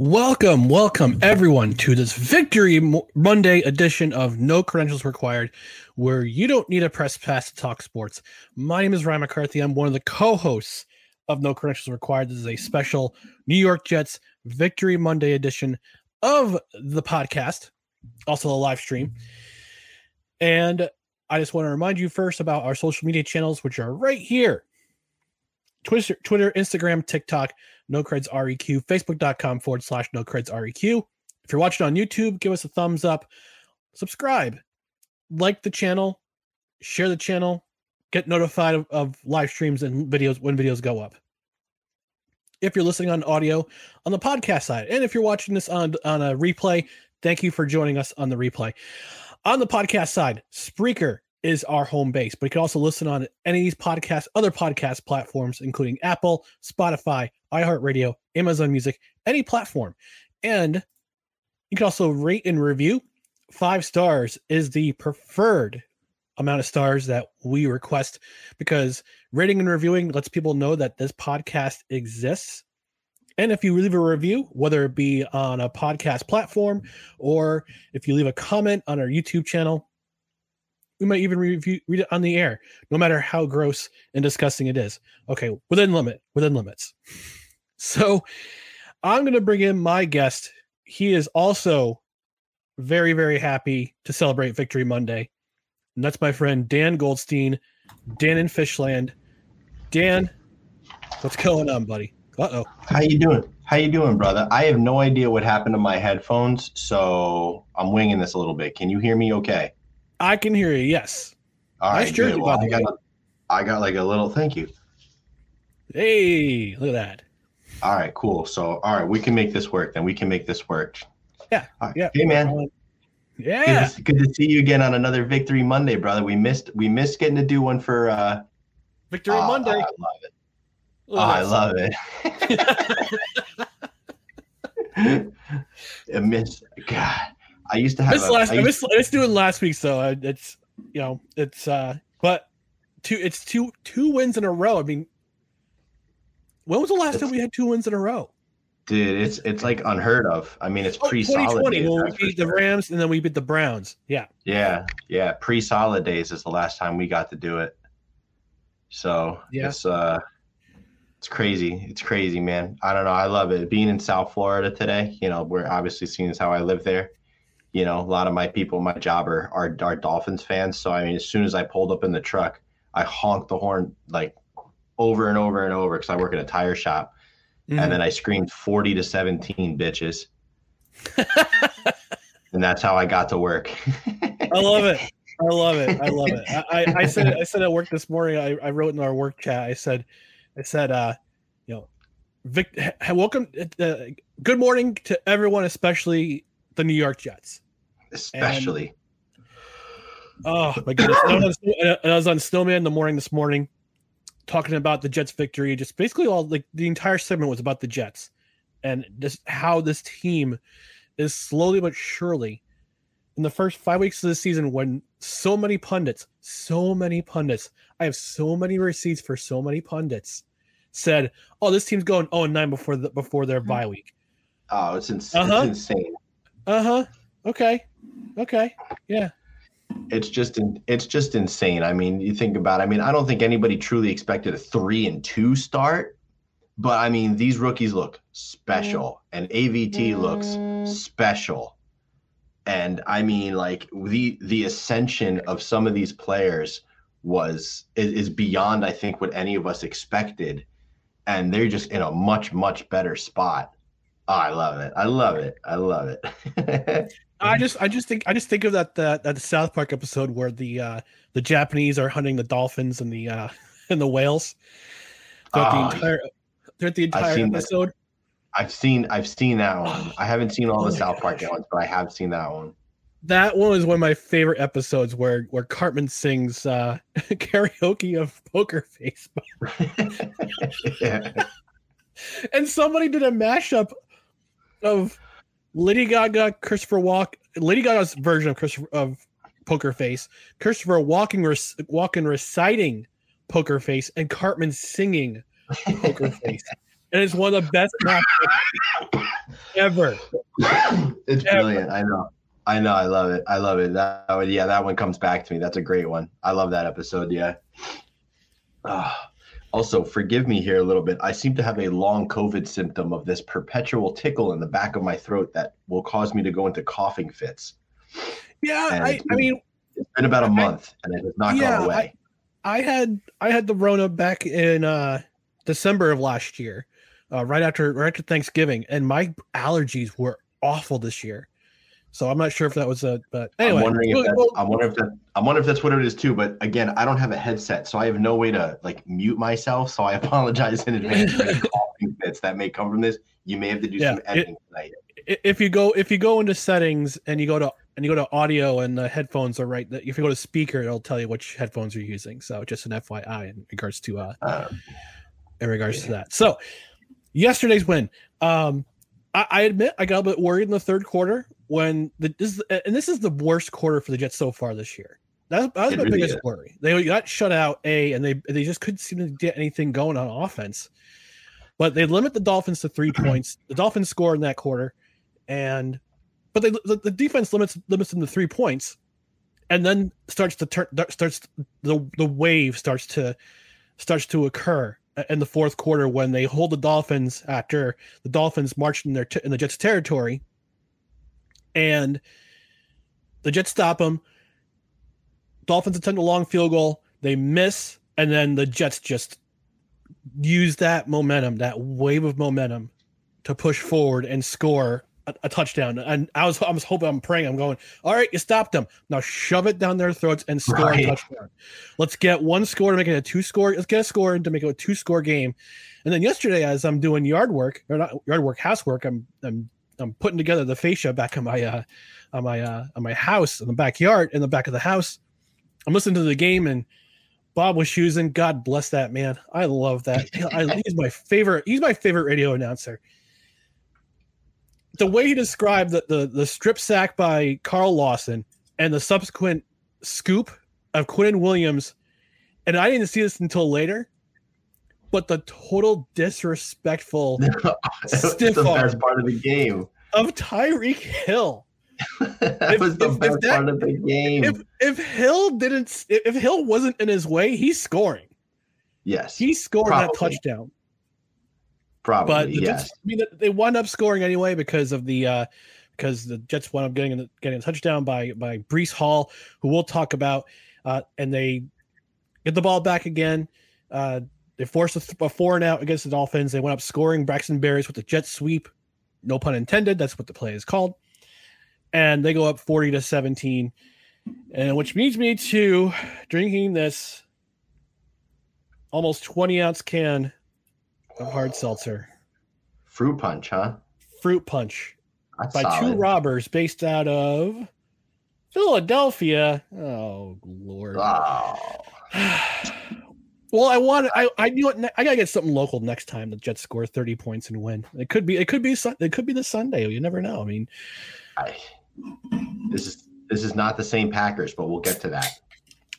Welcome, welcome everyone to this Victory Monday edition of No Credentials Required, where you don't need a press pass to talk sports. My name is Ryan McCarthy. I'm one of the co-hosts of No Credentials Required. This is a special New York Jets Victory Monday edition of the podcast, also a live stream. And I just want to remind you first about our social media channels, which are right here. Twitter, Twitter, Instagram, TikTok, no creds req facebook.com forward slash no creds req if you're watching on youtube give us a thumbs up subscribe like the channel share the channel get notified of, of live streams and videos when videos go up. If you're listening on audio on the podcast side and if you're watching this on on a replay thank you for joining us on the replay. On the podcast side spreaker is our home base, but you can also listen on any of these podcasts, other podcast platforms, including Apple, Spotify, iHeartRadio, Amazon Music, any platform. And you can also rate and review. Five stars is the preferred amount of stars that we request because rating and reviewing lets people know that this podcast exists. And if you leave a review, whether it be on a podcast platform or if you leave a comment on our YouTube channel, we might even review, read it on the air, no matter how gross and disgusting it is. Okay, within limit, within limits. So I'm going to bring in my guest. He is also very, very happy to celebrate Victory Monday. And that's my friend Dan Goldstein, Dan in Fishland. Dan, what's going on, buddy? Uh oh. How you doing? How you doing, brother? I have no idea what happened to my headphones, so I'm winging this a little bit. Can you hear me okay? I can hear you. Yes. All nice right, jersey, well, I got, I got like a little. Thank you. Hey, look at that. All right, cool. So, all right, we can make this work. Then we can make this work. Yeah. Right. Yeah. Hey, man. Yeah. Good to, good to, see you again on another Victory Monday, brother. We missed we missed getting to do one for uh Victory uh, Monday. I love it. Oh, I love it. I miss God. I used to have. This a, last, I, missed, doing last week, so it's you know it's uh, but two it's two two wins in a row. I mean, when was the last time we had two wins in a row? Dude, it's it's like unheard of. I mean, it's oh, pre-Saleh. Days, well, we beat the Rams and then we beat the Browns. Yeah. Yeah, yeah. Pre-Saleh days is the last time we got to do it. So yeah. it's uh, it's crazy. It's crazy, man. I don't know. I love it. Being in South Florida today, you know, we're obviously seeing as how I live there you know, a lot of my people, my job are, are, are Dolphins fans. So I mean, as soon as I pulled up in the truck, I honked the horn like over and over and over because I work in a tire shop, mm-hmm. and then I screamed forty to seventeen bitches, and that's how I got to work. I love it. I love it. I love it. I, I said I said at work this morning. I, I wrote in our work chat. I said, I said, uh, you know, Vic, welcome. Uh, good morning to everyone, especially the New York Jets. Especially. And, oh my goodness! I was, I was on Snowman in the morning this morning, talking about the Jets' victory. Just basically all like the entire segment was about the Jets and just how this team is slowly but surely in the first five weeks of the season when so many pundits, so many pundits, I have so many receipts for so many pundits said, "Oh, this team's going 0 9 before the before their bye week." Oh, it's, ins- uh-huh. it's insane. Uh huh. Okay. Okay. Yeah. It's just it's just insane. I mean, you think about. It, I mean, I don't think anybody truly expected a three and two start, but I mean, these rookies look special, and AVT looks special. And I mean, like the the ascension of some of these players was is, is beyond, I think, what any of us expected and they're just in a much much better spot. Oh, I love it. I love it. I love it. I just I just think I just think of that that that South Park episode where the uh the Japanese are hunting the dolphins and the uh and the whales throughout oh, the entire throughout the entire episode. That. I've seen I've seen that one. I haven't seen all oh the South Park ones, but I have seen that one that one was one of my favorite episodes where where Cartman sings uh, karaoke of Poker Face. yeah. And somebody did a mashup of Lady Gaga, Christopher Walken, Lady Gaga's version of Christopher of Poker Face, Christopher Walken walking reciting Poker Face, and Cartman singing Poker Face. And it's one of the best ever. It's ever. brilliant. I know. I know. I love it. I love it. That one, yeah, that one comes back to me. That's a great one. I love that episode. Yeah. Uh, also, forgive me here a little bit. I seem to have a long COVID symptom of this perpetual tickle in the back of my throat that will cause me to go into coughing fits. Yeah, I, I, mean, it's been about a month and it has not yeah, gone away. I, I, had I had the Rona back in uh, December of last year, uh, right after right after Thanksgiving, and my allergies were awful this year. So I'm not sure if that was a, but anyway. I'm wondering if that's, I'm wondering if that, I'm wondering if that's what it is too. But again, I don't have a headset, so I have no way to like mute myself. So I apologize in advance for any coughing fits that may come from this. You may have to do yeah, some editing it, tonight. If you go, if you go into settings and you go to and you go to audio and the headphones are right. If you go to speaker, it'll tell you which headphones you're using. So just an FYI in regards to uh, uh in regards yeah. to that. So yesterday's win. Um, I, I admit I got a bit worried in the third quarter when the this and this is the worst quarter for the Jets so far this year. That, that was my really biggest is. worry. They got shut out, a, and they they just couldn't seem to get anything going on offense. But they limit the Dolphins to three points. The Dolphins score in that quarter, and but they the, the defense limits limits them to three points, and then starts to turn starts the the wave starts to starts to occur in the fourth quarter when they hold the Dolphins after the Dolphins marched in their t- in the Jets territory and the Jets stop them. Dolphins attempt a long field goal. They miss, and then the Jets just use that momentum, that wave of momentum, to push forward and score a, a, touchdown. And I was, I was hoping, I'm praying, I'm going, all right, you stopped them. Now shove it down their throats and score right. a touchdown. Let's get one score to make it a two score. Let's get a score to make it a two score game. And then yesterday, as I'm doing yard work or not yard work, housework, I'm I'm I'm putting together the fascia back on my uh, on my uh, on my house in the backyard in the back of the house. I'm listening to the game and Bob Wischusen. God bless that man. I love that. I, he's my favorite. He's my favorite radio announcer. The way he described the, the the strip sack by Carl Lawson and the subsequent scoop of Quinnen Williams, and I didn't see this until later but the total disrespectful stiff the best part of the game of Tyreek Hill. that if, was the if, best if that, part of the game. If if Hill didn't, if Hill wasn't in his way, he's scoring. Yes, he scored probably. that touchdown. Probably, but yes. Jets, I mean, they wound up scoring anyway because of the uh, because the Jets wound up getting getting a touchdown by by Breece Hall, who we'll talk about, uh, and they get the ball back again. Uh, they forced a, th- a four and out against the Dolphins. They went up scoring Braxton Berrios with the jet sweep. No pun intended. That's what the play is called. And they go up 40 to 17. And which leads me to drinking this almost 20 ounce can of hard seltzer. Fruit punch, huh? Fruit punch. That's by solid. two robbers based out of Philadelphia. Oh Lord. well, I want I I knew it, I gotta get something local next time. The Jets score thirty points and win. It could be it could be it could be the Sunday. You never know. I mean, I, this is this is not the same Packers, but we'll get to that.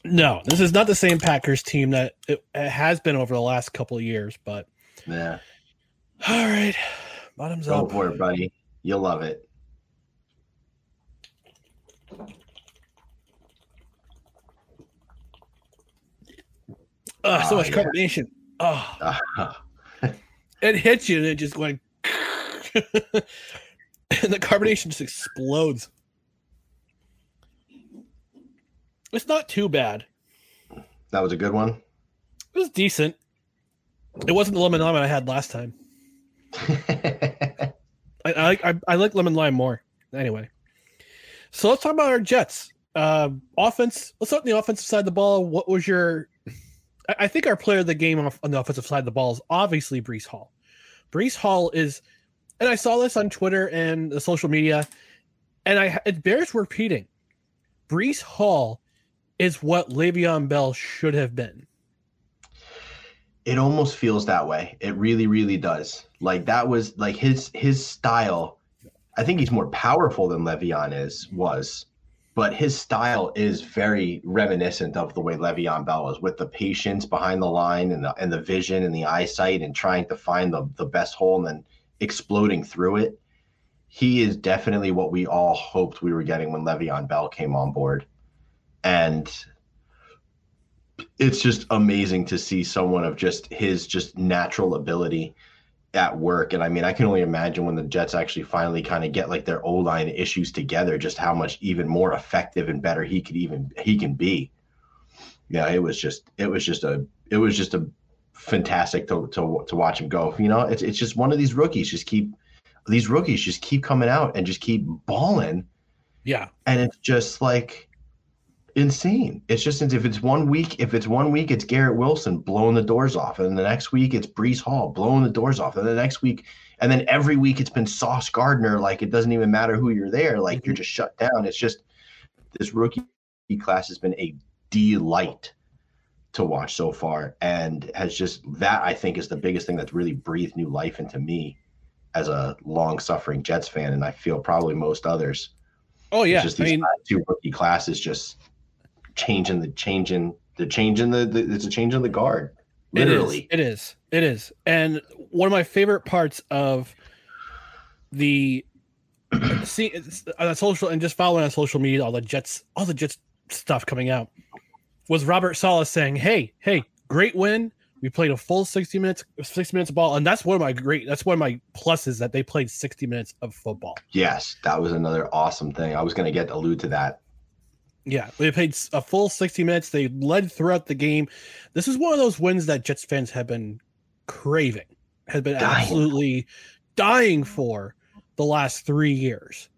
No, this is not the same Packers team that it, it has been over the last couple of years. But yeah. All right, bottoms Go up. for it, buddy. You'll love it. Oh, so much yeah. carbonation. Oh, uh, it hits you and it just went, and the carbonation just explodes. It's not too bad. That was a good one. It was decent. It wasn't the lemon lime I had last time. I, I like I, I, like lemon lime more. Anyway, so let's talk about our Jets. Uh, offense. Let's start on the offensive side of the ball. What was your? I, think our player of the game on, the offensive side of the ball is obviously Breece Hall. Breece Hall is, and I saw this on Twitter and the social media, and I it bears repeating. Breece Hall is what Le'Veon Bell should have been. It almost feels that way. It really, really does. Like that was like his his style. I think he's more powerful than Le'Veon is was, but his style is very reminiscent of the way Le'Veon Bell was, with the patience behind the line and the and the vision and the eyesight and trying to find the the best hole and then exploding through it. He is definitely what we all hoped we were getting when Le'Veon Bell came on board and it's just amazing to see someone of just his just natural ability at work. And I mean, I can only imagine when the Jets actually finally kind of get like their O line issues together, just how much even more effective and better he could even he can be. Yeah, it was just it was just a it was just a fantastic to to to watch him go. You know, it's it's just one of these rookies just keep these rookies just keep coming out and just keep balling. Yeah. And it's just like insane. It's just if it's one week, if it's one week, it's Garrett Wilson blowing the doors off, and the next week it's Breece Hall blowing the doors off, and the next week, and then every week it's been Sauce Gardner. Like it doesn't even matter who you're there. Like mm-hmm. you're just shut down. It's just this rookie class has been a delight to watch so far, and has just that I think is the biggest thing that's really breathed new life into me as a long suffering Jets fan, and I feel probably most others. Oh yeah, just these I mean, two rookie classes just changing the change in the changing the, the it's a change in the guard. Literally. It is, it is. It is. And one of my favorite parts of the see on uh, social and just following on social media all the Jets all the Jets stuff coming out was Robert Saleh saying, "Hey, hey, great win. We played a full 60 minutes 60 minutes of ball and that's one of my great that's one of my pluses that they played 60 minutes of football." Yes, that was another awesome thing. I was going to get allude to that yeah, they played a full 60 minutes. They led throughout the game. This is one of those wins that Jets fans have been craving, have been dying. absolutely dying for the last three years.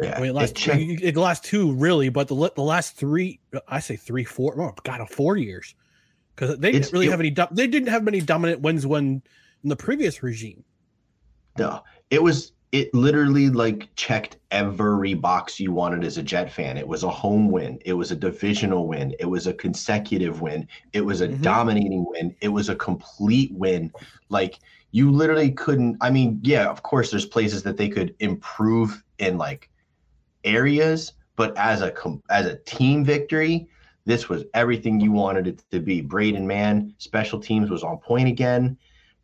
Yeah, I mean, last two, the last two really, but the the last three, uh, I say three, four, oh god, four years, because they didn't really it, have any. They didn't have many dominant wins when in the previous regime. No, it was it literally like checked every box you wanted as a Jet fan. It was a home win. It was a divisional win. It was a consecutive win. It was a mm-hmm. dominating win. It was a complete win. Like you literally couldn't. I mean, yeah, of course, there's places that they could improve in like areas, but as a as a team victory, this was everything you wanted it to be. Braden Mann, special teams was on point again.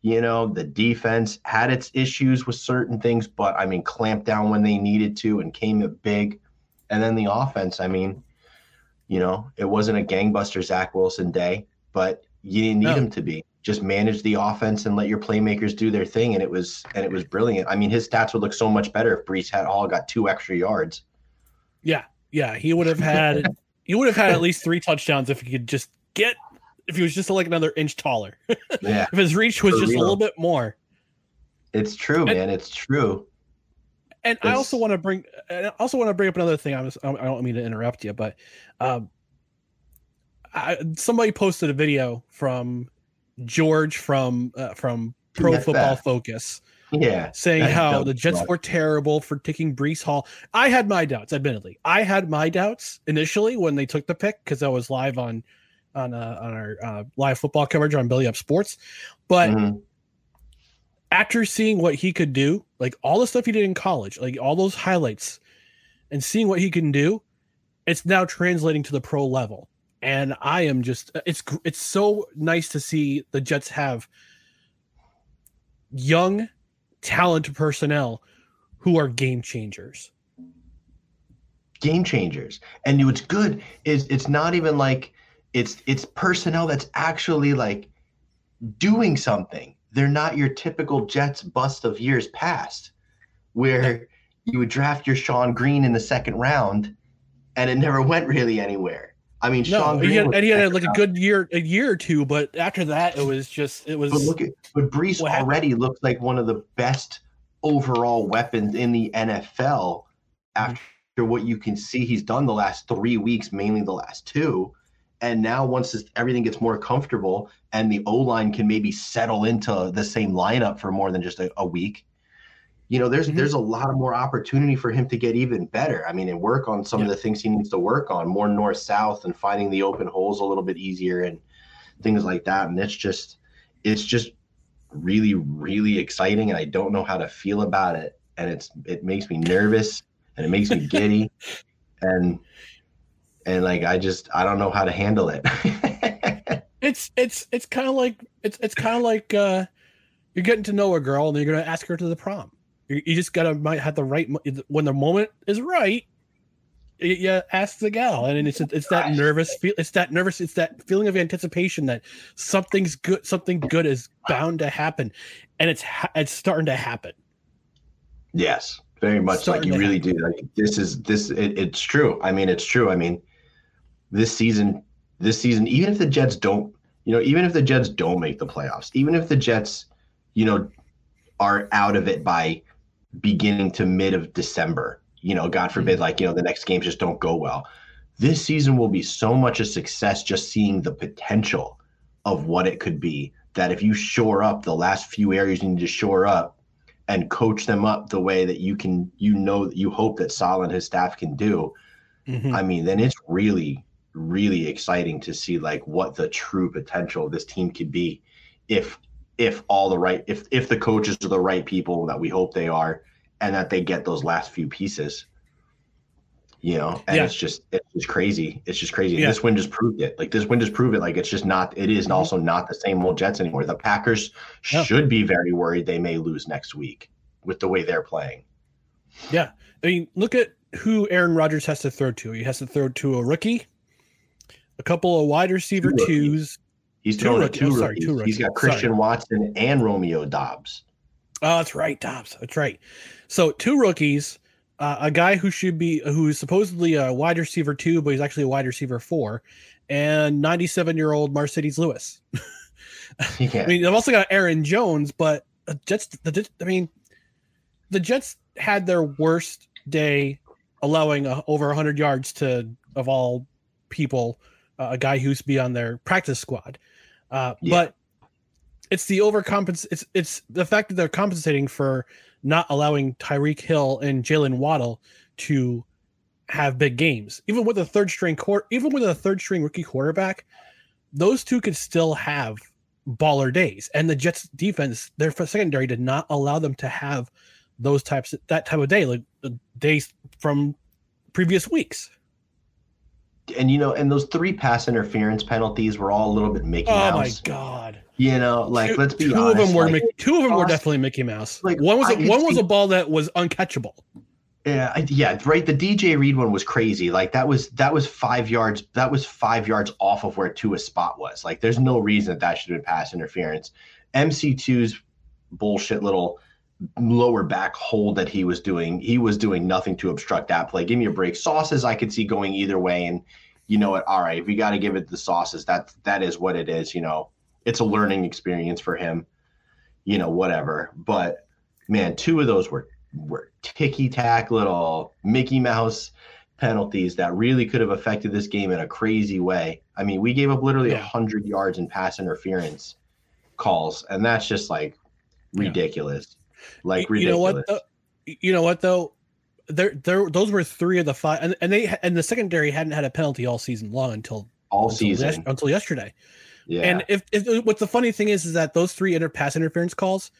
You know, the defense had its issues with certain things, but I mean, clamped down when they needed to and came up big. And then the offense, I mean, you know, it wasn't a gangbuster Zach Wilson day, but you didn't need no. him to be. Just manage the offense and let your playmakers do their thing, and it was and it was brilliant. I mean, his stats would look so much better if Breece Hall got two extra yards. Yeah, yeah, he would have had he would have had at least three touchdowns if he could just get if he was just like another inch taller. Yeah. if his reach was just real. a little bit more. It's true, and, man. It's true. And it's... I also want to bring, I also want to bring up another thing. I was, I don't mean to interrupt you, but um, I, somebody posted a video from George from uh, from Pro Football that. Focus. Yeah. Saying how the Jets were terrible for taking Breece Hall. I had my doubts, admittedly. I had my doubts initially when they took the pick because I was live on on uh, on our uh, live football coverage on Belly Up Sports. But mm-hmm. after seeing what he could do, like all the stuff he did in college, like all those highlights, and seeing what he can do, it's now translating to the pro level. And I am just it's it's so nice to see the Jets have young, talented personnel who are game changers. Game changers. And what's good is it's not even like it's it's personnel that's actually like doing something. They're not your typical Jets bust of years past, where you would draft your Shonn Greene in the second round, and it never went really anywhere. I mean, no, Shonn Greene he had, and he had like round. a good year, a year or two, but after that, it was just it was. But look at, but Breece already happened? looks like one of the best overall weapons in the NFL after what you can see he's done the last three weeks, mainly the last two. And now, once this, everything gets more comfortable and the O line can maybe settle into the same lineup for more than just a, a week, you know, there's mm-hmm. there's a lot of more opportunity for him to get even better. I mean, and work on some yeah. of the things he needs to work on, more north south, and finding the open holes a little bit easier and things like that. And it's just, it's just really, really exciting, and I don't know how to feel about it. And it's it makes me nervous and it makes me giddy, and and like I just I don't know how to handle it. it's it's it's kind of like it's it's kind of like uh, you're getting to know a girl and you're gonna ask her to the prom. You, you just gotta might have the right when the moment is right. You ask the gal, and it's it's that nervous feel. It's that nervous. It's that feeling of anticipation that something's good. Something good is bound to happen, and it's it's starting to happen. Yes, very much like you really happen. do. Like this is this. It, it's true. I mean, it's true. I mean, this season, this season, even if the Jets don't, you know, even if the Jets don't make the playoffs, even if the Jets, you know, are out of it by beginning to mid of December, you know, God forbid, mm-hmm. like, you know, the next games just don't go well. This season will be so much a success just seeing the potential of what it could be. That if you shore up the last few areas you need to shore up and coach them up the way that you can, you know, you hope that Saleh and his staff can do. Mm-hmm. I mean, then it's really really exciting to see like what the true potential of this team could be if if all the right if if the coaches are the right people that we hope they are and that they get those last few pieces you know and yeah. it's just it's just crazy. It's just crazy. Yeah. this win just proved it. Like this win just proved it. Like it's just not it is mm-hmm. also not the same old jets anymore. The packers should be very worried they may lose next week with the way they're playing. Yeah. I mean look at who aaron rodgers has to throw to. He has to throw to a rookie a couple of wide receiver two twos. He's two, rookies. two, oh, sorry, two rookies. He's got Christian sorry. Watson and Romeo Doubs. Oh, that's right, Doubs. That's right. So two rookies, uh, a guy who should be who's supposedly a wide receiver two, but he's actually a wide receiver four, and 97 year old Marcedes Lewis. yeah. I mean, I've also got Aaron Jones, but Jets. The I mean, the Jets had their worst day, allowing uh, over 100 yards to of all people uh, a guy who's be on their practice squad. Uh, yeah. But it's the overcompens. It's it's the fact that they're compensating for not allowing Tyreek Hill and Jaylen Waddle to have big games, even with a third string court, even with a third string rookie quarterback, those two could still have baller days. And the Jets defense, their secondary did not allow them to have those types that type of day, like days from previous weeks and you know, and those three pass interference penalties were all a little bit Mickey Mouse. Oh my god! You know, like two, let's be two honest, of them were like, Mickey, two of them were definitely Mickey Mouse. Like one was a, one was a ball that was uncatchable. Yeah, yeah, right. The DJ Reed one was crazy. Like that was that was five yards. That was five yards off of where Tua's spot was. Like there's no reason that that should have been pass interference. MC2's bullshit little lower back hold that he was doing. He was doing nothing to obstruct that play. Give me a break. Sauces I could see going either way, and you know what? All right, if you got to give it the sauces, that that is what it is. You know, it's a learning experience for him. You know, whatever. But man, two of those were were ticky tack little Mickey Mouse penalties that really could have affected this game in a crazy way. I mean, we gave up literally a yeah. hundred yards in pass interference calls, and that's just like ridiculous. Like ridiculous. you know what? Though? You know what though? There, there, those were three of the five, and, and they and the secondary hadn't had a penalty all season long until all until season until yesterday. Yeah. And if, if what's the funny thing is, is that those three inter pass interference calls,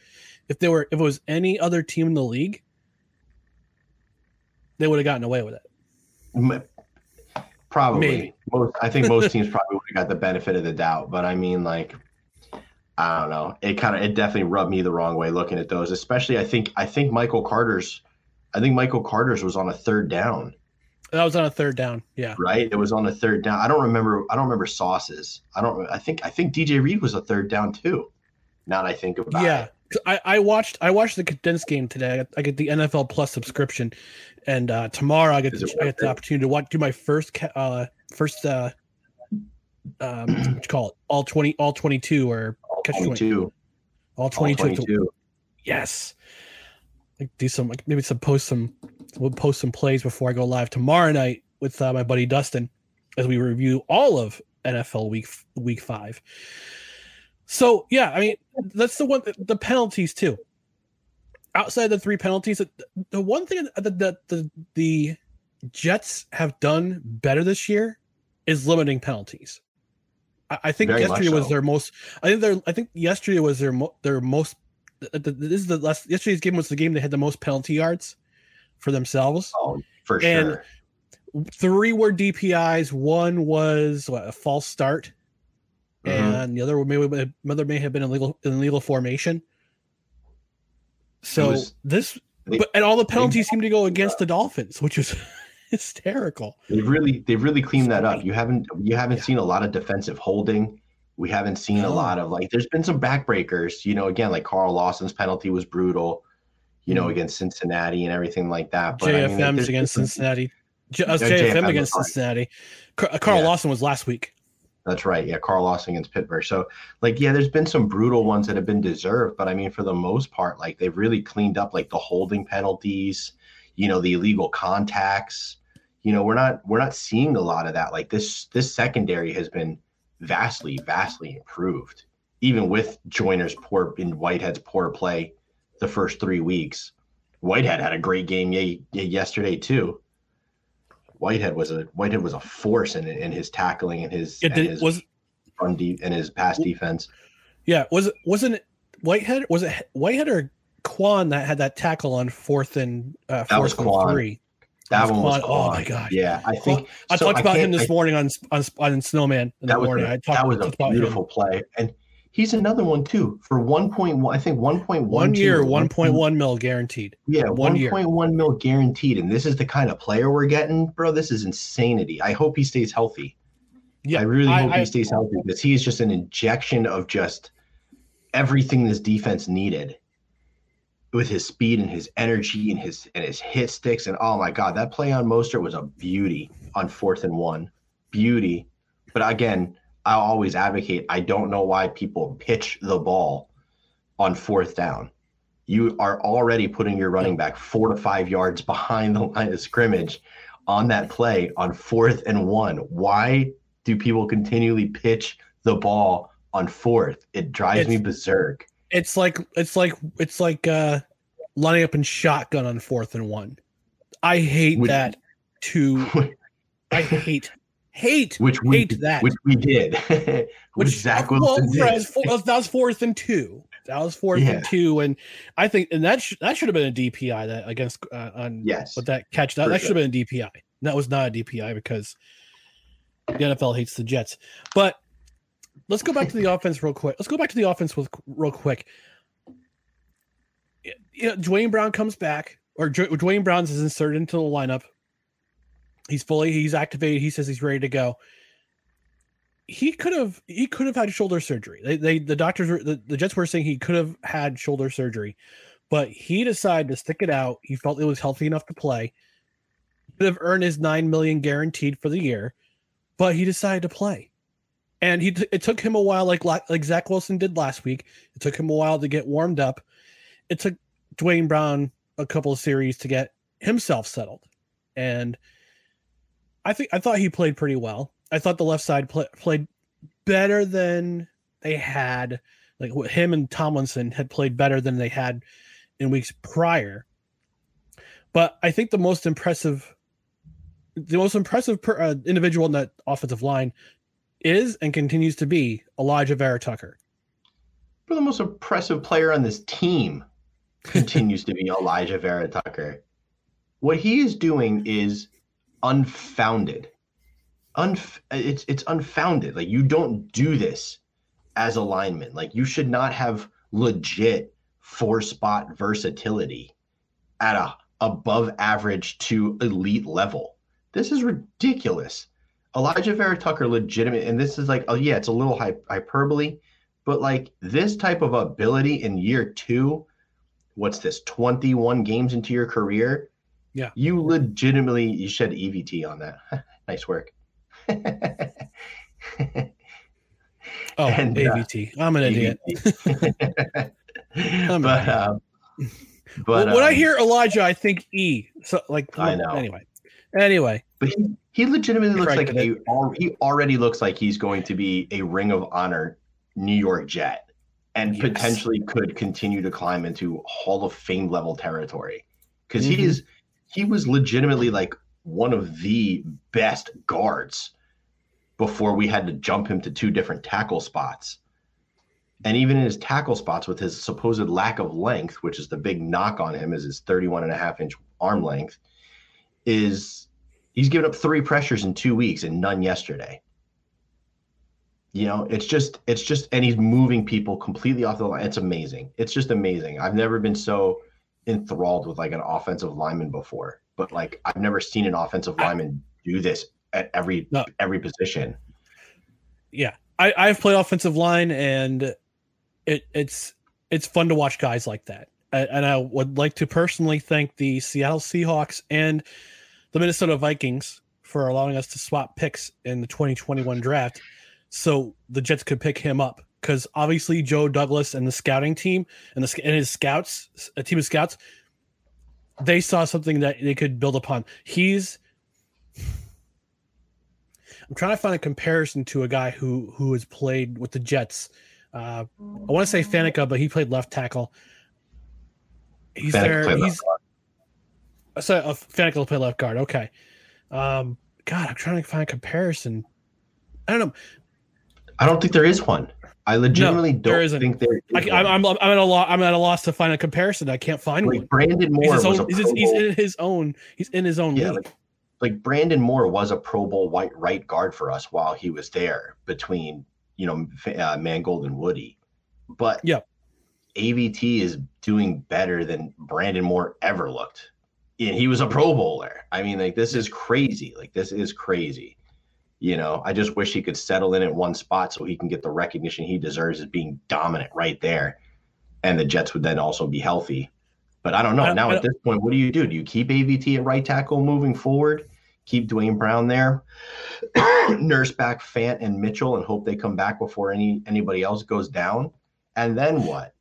if they were if it was any other team in the league, they would have gotten away with it. Probably. Most, I think most teams probably would have got the benefit of the doubt, but I mean, like, I don't know. It kind of, it definitely rubbed me the wrong way looking at those. Especially, I think, I think Michael Carter's, I think Michael Carter's was on a third down. That was on a third down. Yeah. Right. It was on a third down. I don't remember. I don't remember sauces. I don't. I think. I think DJ Reed was a third down too. Now that I think about yeah. it. I, I watched I watched the condensed game today. I get, the NFL Plus subscription, and uh, tomorrow I get, the, I get the opportunity to watch do my first uh, first uh, um, what you call it all twenty all twenty two or catch 22. all twenty two. All 22. Yes, like do some like maybe some post some we'll post some plays before I go live tomorrow night with uh, my buddy Dustin as we review all of NFL week week five. So yeah, I mean that's the one the penalties too. Outside the three penalties, the one thing that the, the the Jets have done better this year is limiting penalties. I, I think Very yesterday much was so. their most. I think their. I think yesterday was their mo- their most. th- th- This is the last. Yesterday's game was the game they had the most penalty yards for themselves. Oh, for And- sure. Three were DPIs. One was what, a false start, Mhm. and the other may other may have been illegal illegal formation. So was- this, but and all the penalties seem to go against the Dolphins, which is hysterical. They've really they've really cleaned that up. You haven't you haven't Yeah. seen a lot of defensive holding. We haven't seen a lot of like there's been some backbreakers, you know, again, like Carl Lawson's penalty was brutal, you know, Mhm. against Cincinnati and everything like that. But I mean, like, JFM's against Cincinnati. J- uh, JFM, JFM against. Cincinnati. Car- Carl Yeah. Lawson was last week. That's right. Yeah, Carl Lawson against Pittsburgh. So, like, yeah, there's been some brutal ones that have been deserved, but I mean, for the most part, like they've really cleaned up like the holding penalties, you know, the illegal contacts. You know, we're not we're not seeing a lot of that. Like this this secondary has been vastly, vastly improved, even with Joyner's poor in Whitehead's poor play the first three weeks. Whitehead had a great game ye- ye- yesterday too. Whitehead was a Whitehead was a force in in his tackling and his, It and his was run deep and his pass defense. yeah was it wasn't it Whitehead was it Whitehead or Kwon that had that tackle on fourth and uh, fourth and Kwon. three. That was one was. Oh my God. Yeah, I think I so talked about him this I- morning on on, on Snowman in that the was morning. a, I talked, that was a beautiful play, and he's another one too for one point one. I think one point One year, one point one mil guaranteed. Yeah, one one point one mil guaranteed, and this is the kind of player we're getting, bro. This is insanity. I hope he stays healthy. Yeah, I really I- hope he stays healthy because he is just an injection of just everything this defense needed with his speed and his energy and his and his hit sticks and oh my god that play on Mostert was a beauty on fourth and one. Beauty. But again I'll always advocate I don't know why people pitch the ball on fourth down. You are already putting your running back four to five yards behind the line of scrimmage on that play on fourth and one. Why do people continually pitch the ball on fourth? It drives me berserk It's like it's like it's like uh lining up in shotgun on fourth and one. I hate Which- that to I hate hate which we hate that. which we did which which Zach well, Wilson did. was, four, that was fourth and two. That was fourth Yeah. and two, and I think and that sh- that should have been a DPI that against uh, on yes with that catch. That, that should have been a DPI. That was not a DPI because the NFL hates the Jets. But let's go back to the offense real quick. Let's go back to the offense with real quick. You know, Duane Brown comes back, or Dw- Duane Brown's is inserted into the lineup. He's fully he's activated. He says he's ready to go. He could have he could have had shoulder surgery. They, they the doctors were the, the Jets were saying he could have had shoulder surgery, but he decided to stick it out. He felt it was healthy enough to play. Could have earned his nine million guaranteed for the year, but he decided to play. And he it took him a while, like like Zach Wilson did last week. It took him a while to get warmed up. It took Duane Brown a couple of series to get himself settled, and I think I thought he played pretty well. I thought the left side play, played better than they had. Like him and Tomlinson had played better than they had in weeks prior. But I think the most impressive, the most impressive per, uh, individual in that offensive line is and continues to be Alijah Vera Tucker. But the most impressive player on this team continues to be Alijah Vera Tucker. What he is doing is unfounded. Unf- it's it's unfounded. Like you don't do this as a lineman. Like you should not have legit four spot versatility at a above average to elite level. This is ridiculous. Alijah Vera Tucker legitimate, and this is like, oh yeah, it's a little hyperbole, but like this type of ability in year two, what's this, 21 games into your career? Yeah. You legitimately you shed EVT on that. nice work. oh, and, AVT. Uh, I'm an idiot. I'm but, um, but when um, I hear Elijah, I think E. So like I know. Anyway. Anyway. But he, he legitimately looks like a he already looks like he's going to be a ring of honor New York Jet and yes. potentially could continue to climb into Hall of Fame level territory. Because mm-hmm. he is he was legitimately like one of the best guards before we had to jump him to two different tackle spots. And even in his tackle spots with his supposed lack of length, which is the big knock on him, is his 31 and a half inch arm length, is he's given up three pressures in two weeks and none yesterday. You know, it's just, it's just, and he's moving people completely off the line. It's amazing. It's just amazing. I've never been so enthralled with like an offensive lineman before, but like I've never seen an offensive lineman do this at every no. every position. Yeah, I, I've played offensive line, and it, it's it's fun to watch guys like that. And I would like to personally thank the Seattle Seahawks and the Minnesota Vikings for allowing us to swap picks in the 2021 draft, so the Jets could pick him up. Because obviously Joe Douglas and the scouting team and the and his scouts, a team of scouts, they saw something that they could build upon. He's I'm trying to find a comparison to a guy who who has played with the Jets. Uh, I want to say Faneca, but he played left tackle. He's Faneca there. He's so uh, Faneca will play left guard. Okay. Um, God, I'm trying to find a comparison. I don't know. I don't think there is one. I legitimately no, don't there isn't. think there. Is I, am I'm, I'm at a loss. I'm at a loss to find a comparison. I can't find like one. Brandon Moore he's, own, he's, he's, in his own. He's in his own yeah, league. Like, like Brandon Moore was a Pro Bowl white right guard for us while he was there between you know uh, Mangold and Woody, but yeah, AVT is doing better than Brandon Moore ever looked. And he was a Pro Bowler. I mean, like this is crazy. Like this is crazy. You know, I just wish he could settle in at one spot so he can get the recognition he deserves as being dominant right there, and the Jets would then also be healthy but I don't know. I, now at this point, what do you do? Do you keep AVT at right tackle moving forward? Keep Duane Brown there, nurse back Fant and Mitchell, and hope they come back before any anybody else goes down. And then what?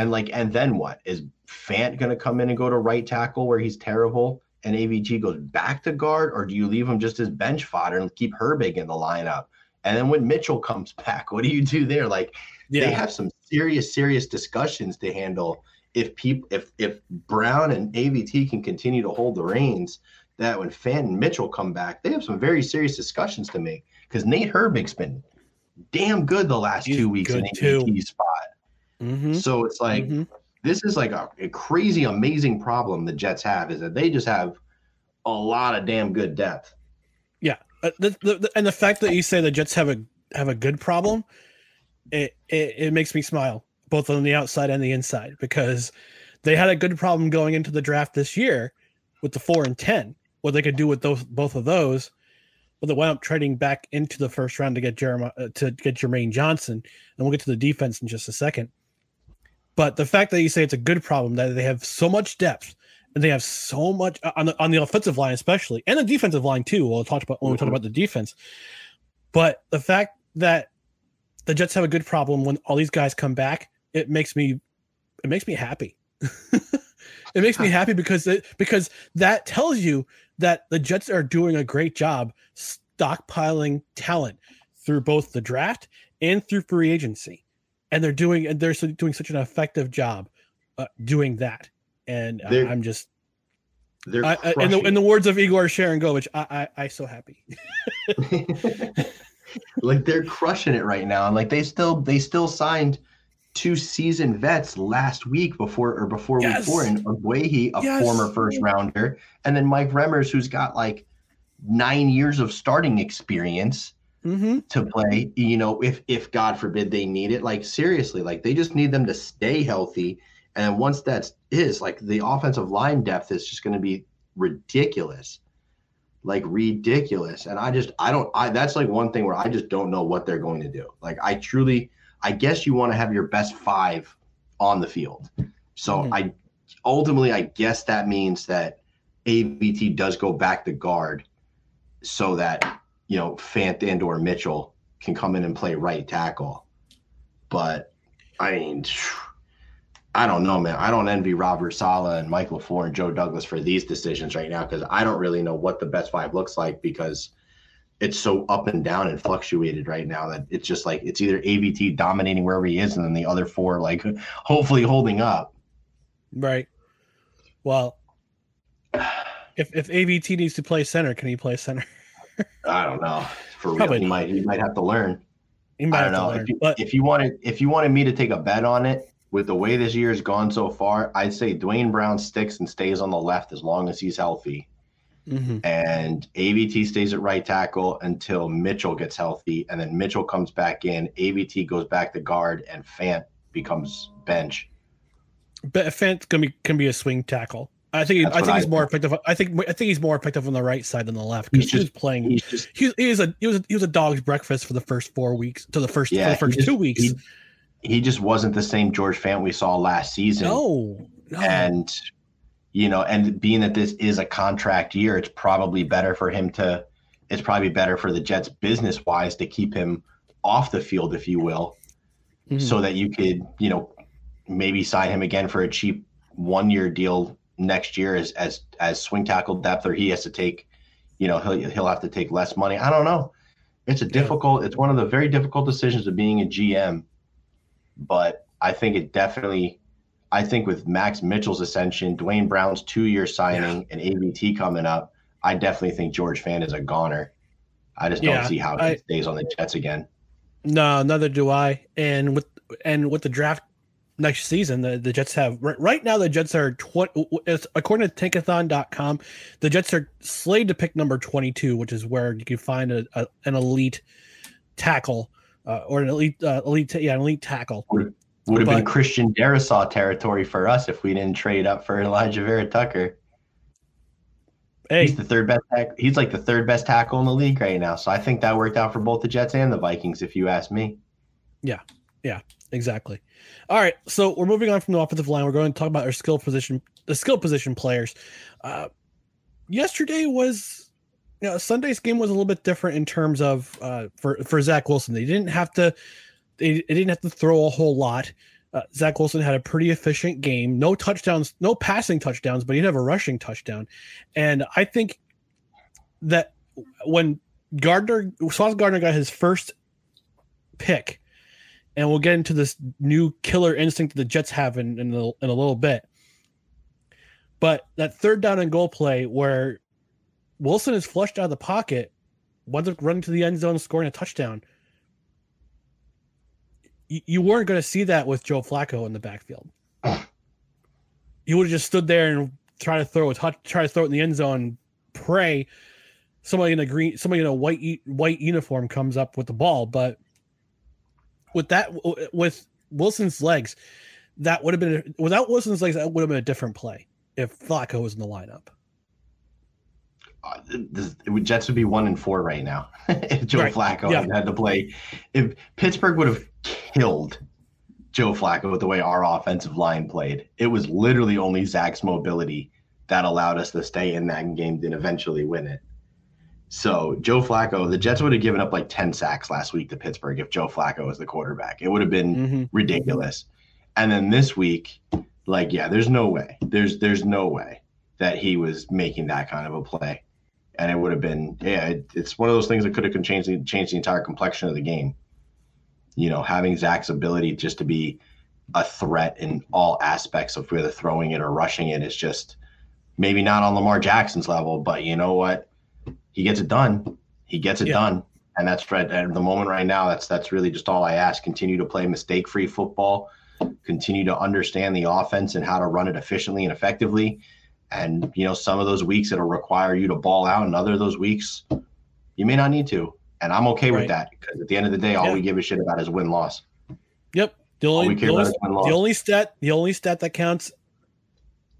And like, and then what? Is Fant going to come in and go to right tackle where he's terrible, and AVT goes back to guard, or do you leave him just as bench fodder and keep Herbig in the lineup? And then when Mitchell comes back, what do you do there? Like, yeah. they have some serious, serious discussions to handle if people if if Brown and AVT can continue to hold the reins, that when Fant and Mitchell come back, they have some very serious discussions to make because Nate Herbig's been damn good the last He's two weeks in AVT spot. Mm-hmm. So it's like mm-hmm. this is like a, a, crazy, amazing problem the Jets have is that they just have a lot of damn good depth. Yeah, uh, the, the, the, and the fact that you say the Jets have a have a good problem, it, it, it makes me smile both on the outside and the inside, because they had a good problem going into the draft this year with the four and ten, what they could do with those both of those. But they wound up trading back into the first round to get Jeremiah uh, to get Jermaine Johnson, and we'll get to the defense in just a second. But the fact that you say it's a good problem that they have so much depth and they have so much uh, on the on the offensive line, especially, and the defensive line too. We'll talk about when we talk mm-hmm. about the defense. But the fact that the Jets have a good problem when all these guys come back it makes me it makes me happy. it makes me happy because it because that tells you that the Jets are doing a great job stockpiling talent through both the draft and through free agency, and they're doing and they're doing such an effective job uh, doing that. and I, am just. They're I, in the in the words of Igor Sharangovich, I I I so happy. like they're crushing it right now, and like they still they still signed two seasoned vets last week before or before yes. week four, and Ogbuehi, a yes. former first rounder, and then Mike Remmers, who's got like nine years of starting experience mm-hmm. to play. You know, if if God forbid they need it, like seriously, like they just need them to stay healthy. And once that is like the offensive line depth is just going to be ridiculous, like ridiculous. And I just I don't I that's like one thing where I just don't know what they're going to do. Like I truly I guess you want to have your best five on the field. So mm-hmm. I ultimately I guess that means that AVT does go back to guard so that you know Fant and or Mitchell can come in and play right tackle. But I mean, I don't know, man. I don't envy Robert Saleh and Michael LaFleur and Joe Douglas for these decisions right now because I don't really know what the best five looks like because it's so up and down and fluctuated right now that it's just like it's either AVT dominating wherever he is and then the other four like hopefully holding up. Right. Well, if if AVT needs to play center, can he play center? I don't know. For real, he might he might have to learn. He might I don't know. Learn, if, you, but... if you wanted if you wanted me to take a bet on it with the way this year has gone so far, I'd say Duane Brown sticks and stays on the left as long as he's healthy. Mm-hmm. And AVT stays at right tackle until Mitchell gets healthy, and then Mitchell comes back in. AVT goes back to guard, and Fant becomes bench. But Fant can be can be a swing tackle. I think I think I he's think. more effective. I think I think he's more effective on the right side than the left because he's, playing. He's just he, he, was a he was a, he was a dog's breakfast for the first four weeks to the first yeah, for the first just, two weeks. He, he, just wasn't the same George Fant we saw last season. No, no, and you know, and being that this is a contract year, it's probably better for him to. It's probably better for the Jets business wise to keep him off the field, if you will, mm-hmm. so that you could you know maybe sign him again for a cheap one year deal next year as as as swing tackle depth, or he has to take, you know, he'll he'll have to take less money. I don't know. It's a difficult. It's one of the very difficult decisions of being a GM, but I think it definitely. I think with Max Mitchell's ascension, Duane Brown's two-year signing, yeah. and AVT coming up, I definitely think George Fant is a goner. I just don't see how he I, stays on the Jets again. No, neither do I. And with and with the draft next season. The, the Jets have right now. The Jets are 20, according to Tankathon.com, the Jets are slated to pick number 22, which is where you can find a, a an elite tackle uh, or an elite uh, elite yeah an elite tackle. Would, would have but, been Christian Darrisaw territory for us if we didn't trade up for Alijah Vera-Tucker. Hey. He's the third best. Tack- he's like the third best tackle in the league right now. So I think that worked out for both the Jets and the Vikings, if you ask me. Yeah, yeah, exactly. All right, so we're moving on from the offensive line. We're going to talk about our skill position, the skill position players. Uh, yesterday was, you know, Sunday's game was a little bit different in terms of uh, for for Zach Wilson. They didn't have to, they, they didn't have to throw a whole lot. Uh, Zach Wilson had a pretty efficient game. No touchdowns, no passing touchdowns, but he did have a rushing touchdown. And I think that when Gardner, Sauce Gardner got his first pick and we'll get into this new killer instinct that the Jets have in in, the, in a little bit. But that third down and goal play where Wilson is flushed out of the pocket, winds up running to the end zone, scoring a touchdown. You, you weren't going to see that with Joe Flacco in the backfield. you would have just stood there and try to throw a touch, try to throw it in the end zone, pray somebody in a green, somebody in a white white uniform comes up with the ball, but with that with Wilson's legs, that would have been without Wilson's legs, that would have been a different play if Flacco was in the lineup. Uh, the Jets would be one and four right now if Joe right. Flacco yeah. had to play. If Pittsburgh would have killed Joe Flacco with the way our offensive line played, it was literally only Zach's mobility that allowed us to stay in that game and eventually win it. So Joe Flacco, the Jets would have given up like 10 sacks last week to Pittsburgh if Joe Flacco was the quarterback. It would have been mm-hmm. ridiculous. And then this week, like, yeah, there's no way. There's there's no way that he was making that kind of a play. And it would have been, yeah, it, it's one of those things that could have changed changed the entire complexion of the game. You know, having Zach's ability just to be a threat in all aspects of whether throwing it or rushing it is just maybe not on Lamar Jackson's level, but you know what? He gets it done. He gets it yeah. done. And that's right at the moment right now. That's that's really just all I ask. Continue to play mistake-free football. Continue to understand the offense and how to run it efficiently and effectively. And you know, some of those weeks it'll require you to ball out, and other of those weeks you may not need to. And I'm okay right. with that because at the end of the day, all yeah. we give a shit about is win loss. Yep. The only, the only, the only stat the only stat that counts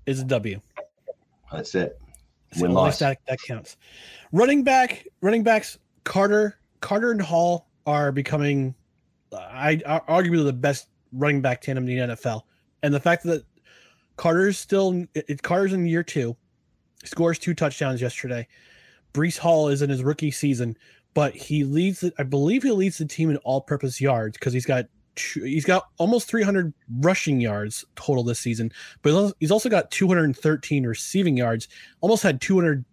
is a W. That's it. Win loss. Stat that counts. Running back, running backs, Carter, Carter and Hall are becoming, I, I arguably the best running back tandem in the NFL. And the fact that Carter's still, it, Carter's in year two, scores two touchdowns yesterday. Breece Hall is in his rookie season, but he leads. I believe he leads the team in all-purpose yards because he's got he's got almost 300 rushing yards total this season, but he's also got 213 receiving yards. Almost had 200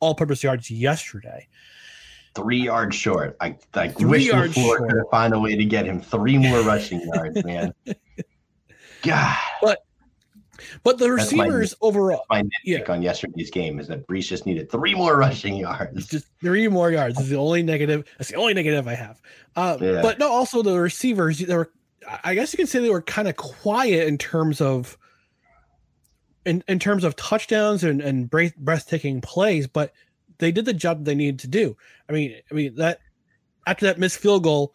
all-purpose yards yesterday. Three yards short. I, I three wish short. could find a way to get him three more rushing yards, man. God. But but the receivers my, overall, my nitpick yeah. on yesterday's game is that Breece just needed three more rushing yards. Just three more yards is the only negative. That's the only negative I have. Uh, yeah. But no, also the receivers. They were, I guess you can say they were kind of quiet in terms of, in in terms of touchdowns and and breathtaking plays, but they did the job they needed to do. I mean, I mean that after that missed field goal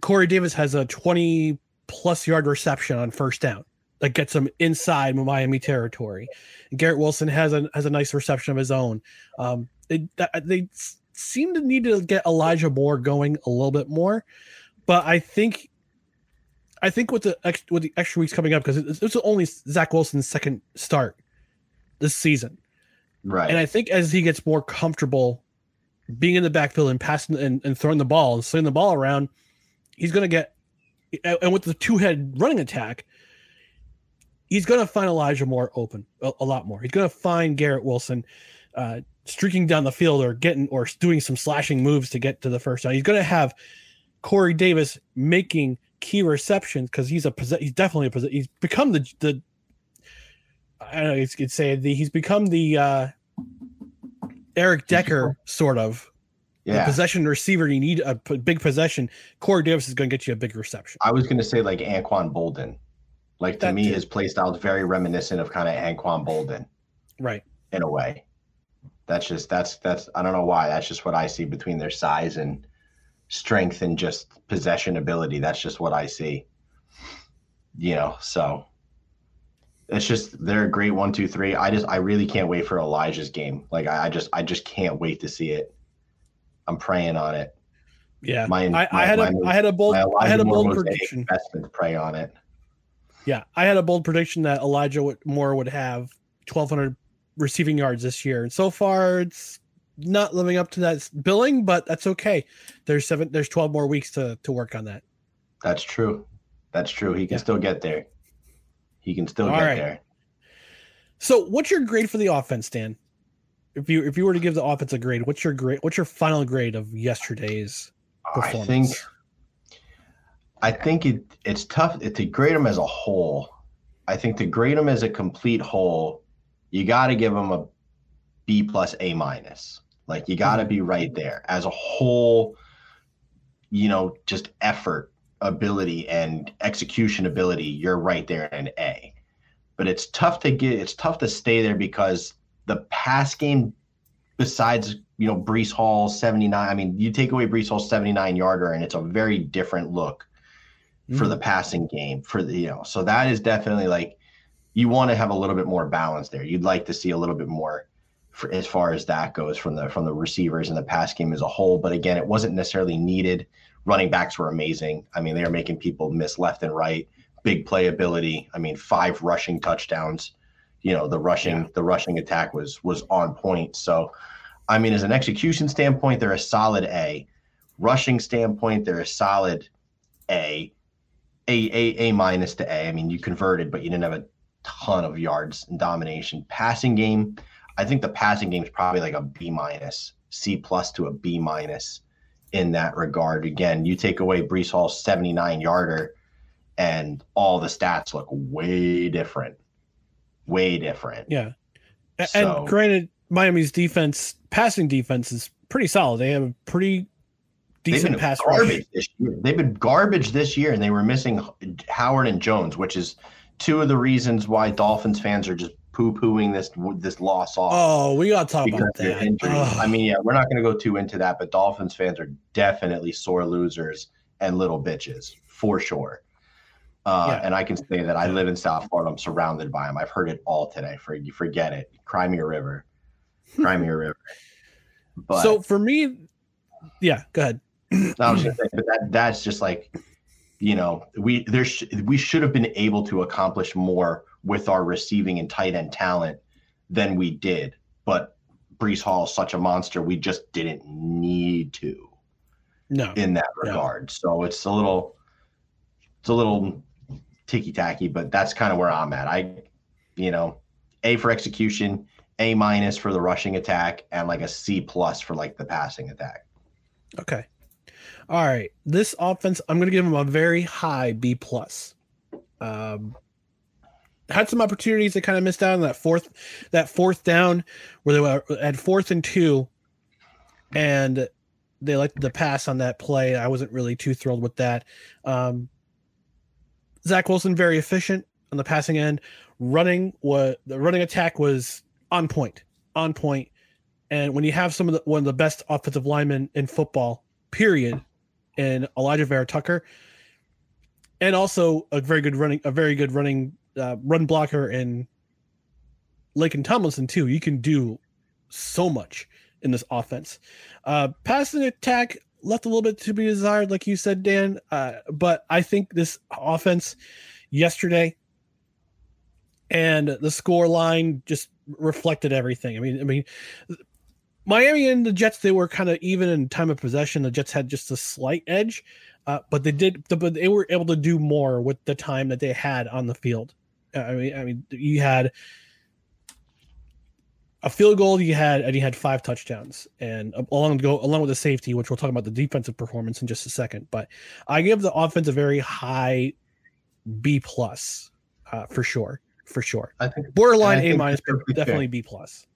Corey Davis has a 20 plus yard reception on first down that gets him inside Miami territory. And Garrett Wilson has a has a nice reception of his own. Um, they they seem to need to get Elijah Moore going a little bit more, but I think I think with the ex, with the extra weeks coming up because it's, is only Zach Wilson's second start this season, right? And I think as he gets more comfortable being in the backfield and passing and, and throwing the ball and slinging the ball around he's going to get, and with the two head running attack, he's going to find Elijah Moore open a, a lot more. He's going to find Garrett Wilson uh, streaking down the field or getting or doing some slashing moves to get to the first down. He's going to have Corey Davis making key receptions because he's a he's definitely a he's become the the I don't know you could say the, he's become the uh, Eric Decker sort of yeah. possession receiver, you need a p- big possession. Corey Davis is going to get you a big reception. I was going to say like Anquan Boldin. Like to that me, his play style is very reminiscent of kind of Anquan Boldin. Right. In a way. That's just that's that's I don't know why. That's just what I see between their size and strength and just possession ability. That's just what I see. You know, so it's just they're a great one, two, three. I just I really can't wait for Elijah's game. Like I, I just I just can't wait to see it. I'm praying on it. Yeah, my, I, my, I had a I had a bold I had a bold prediction. Investment pray on it. Yeah, I had a bold prediction that Elijah Moore would have 1,200 receiving yards this year, and so far it's not living up to that billing, but that's okay. There's seven. There's 12 more weeks to to work on that. That's true. That's true. He can yeah. still get there. He can still All get right. there. So, what's your grade for the offense, Dan? If you if you were to give the offense a grade, what's your grade? What's your final grade of yesterday's performance? I think I think it it's tough to grade them as a whole. I think to grade them as a complete whole, you got to give them a B plus A minus. Like you got to be right there as a whole. You know, just effort, ability, and execution ability. You're right there in A. But it's tough to get. It's tough to stay there because the pass game, besides you know Breece Hall 79, I mean, you take away Breece Hall's 79 yarder, and it's a very different look mm-hmm. for the passing game for the you know so that is definitely like you want to have a little bit more balance there. You'd like to see a little bit more for, as far as that goes from the from the receivers and the pass game as a whole but again it wasn't necessarily needed. Running backs were amazing. I mean they were making people miss left and right. Big playability i mean five rushing touchdowns you know the rushing yeah. the rushing attack was was on point. So i mean as an execution standpoint they're a solid a. Rushing standpoint they're a solid a. A a a minus to a. I mean you converted but you didn't have a ton of yards and domination. Passing game i think the passing game is probably like a b minus c plus to a b minus in that regard. Again you take away Breece Hall's 79 yarder and all the stats look way different way different. Yeah. And so, granted, Miami's defense, passing defense, is pretty solid. They have a pretty decent pass garbage rush. This year. They've been garbage this year, and they were missing Howard and Jones, which is two of the reasons why Dolphins fans are just poo pooing this this loss off. Oh, we got to talk about that. I mean, yeah, we're not going to go too into that, but Dolphins fans are definitely sore losers and little bitches for sure. Uh, yeah. And I can say that I live in South Florida. I'm surrounded by them. I've heard it all today. For you forget it. Cry me a river. Cry me a river. But so for me, yeah, go ahead. I was just saying, but that that's just like, you know, we there sh- we should have been able to accomplish more with our receiving and tight end talent than we did. But Breece Hall is such a monster, we just didn't need to. No, in that regard. No. So it's a little, it's a little ticky tacky, but that's kind of where I'm at. I, you know, A for execution, A minus for the rushing attack, and like a C plus for like the passing attack. Okay. All right. This offense, I'm going to give them a very high B plus. Um, had some opportunities they kind of missed out on that fourth that fourth down where they were at fourth and two and they liked the pass on that play i wasn't really too thrilled with that um, Zach Wilson very efficient on the passing end. Running was the running attack was on point, on point. And when you have some of the one of the best offensive linemen in football, period, in Alijah Vera-Tucker, and also a very good running, a very good running uh, run blocker in Laken Tomlinson too. You can do so much in this offense. Uh, passing attack, left a little bit to be desired, like you said, Dan. Uh, but I think this offense yesterday and the score line just reflected everything. I mean, I mean, Miami and the Jets they were kind of even in time of possession. The Jets had just a slight edge, uh, but they did, but they were able to do more with the time that they had on the field. I mean, I mean, you had a field goal you had and you had five touchdowns and along go along with the safety which we'll talk about the defensive performance in just a second but i give the offense a very high b plus uh, for sure for sure. I think borderline a minus definitely fair. b plus.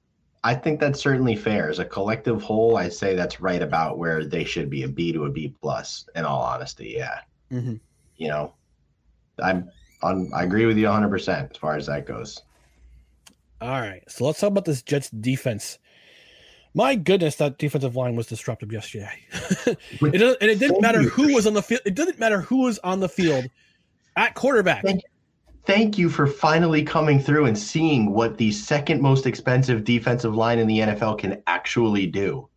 I think that's certainly fair. As a collective whole i say that's right about where they should be a b to a b plus in all honesty yeah. Mm-hmm. you know i'm on i agree with you 100% as far as that goes all right, so let's talk about this Jets defense. My goodness, that defensive line was disruptive yesterday. it and it didn't matter who was on the field. It didn't matter who was on the field at quarterback. Thank, thank you for finally coming through and seeing what the second most expensive defensive line in the NFL can actually do.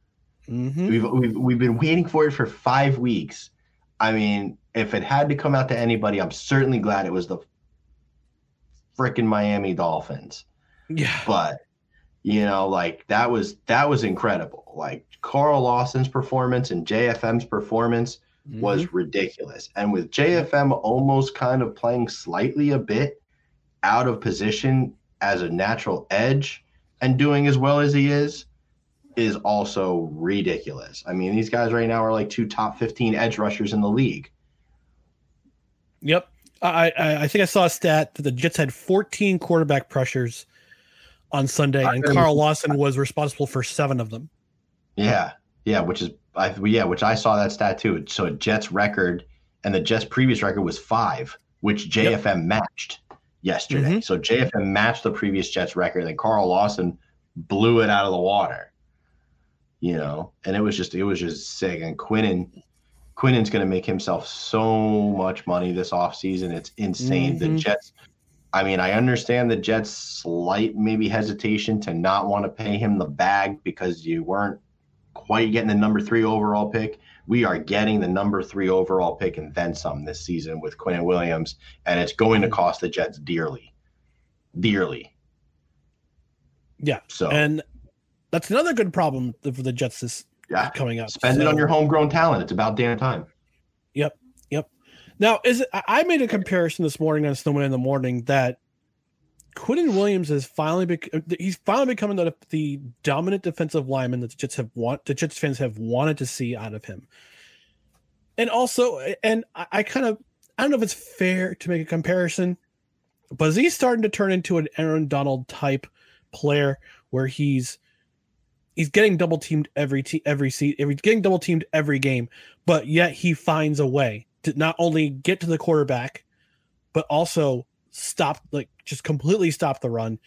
Mm-hmm. We've, we've we've been waiting for it for five weeks. I mean, if it had to come out to anybody, I'm certainly glad it was the freaking Miami Dolphins. Yeah. But you know, like that was that was incredible. Like Carl Lawson's performance and JFM's performance mm-hmm. was ridiculous. And with JFM almost kind of playing slightly a bit out of position as a natural edge and doing as well as he is is also ridiculous. I mean, these guys right now are like two top 15 edge rushers in the league. Yep. I, I, I think I saw a stat that the Jets had 14 quarterback pressures on Sunday, and Carl Lawson was responsible for seven of them. Yeah, yeah, which is I yeah, which I saw that stat too. So Jets record and the Jets previous record was five, which JFM yep. matched yesterday. Mm-hmm. So JFM matched the previous Jets record, and Carl Lawson blew it out of the water. You know, and it was just it was just sick. And Quinnen, Quinnen's going to make himself so much money this offseason. It's insane. Mm-hmm. The Jets, I mean, I understand the Jets' slight maybe hesitation to not want to pay him the bag because you weren't quite getting the number three overall pick. We are getting the number three overall pick and then some this season with Quinnen Williams, and it's going to cost the Jets dearly. Dearly. Yeah. So, and that's another good problem for the Jets this yeah. coming up. Spend so, it on your homegrown talent. It's about damn time. Now, is it, I made a comparison this morning on Snowman in the morning that Quinnen Williams is finally bec- uh, he's finally becoming the, the dominant defensive lineman that the Jets have want the Jets fans have wanted to see out of him. And also, and I, I kind of I don't know if it's fair to make a comparison, but is he starting to turn into an Aaron Donald type player where he's he's getting double teamed every te- every seat, every getting double teamed every game, but yet he finds a way to not only get to the quarterback, but also stop like just completely stop the run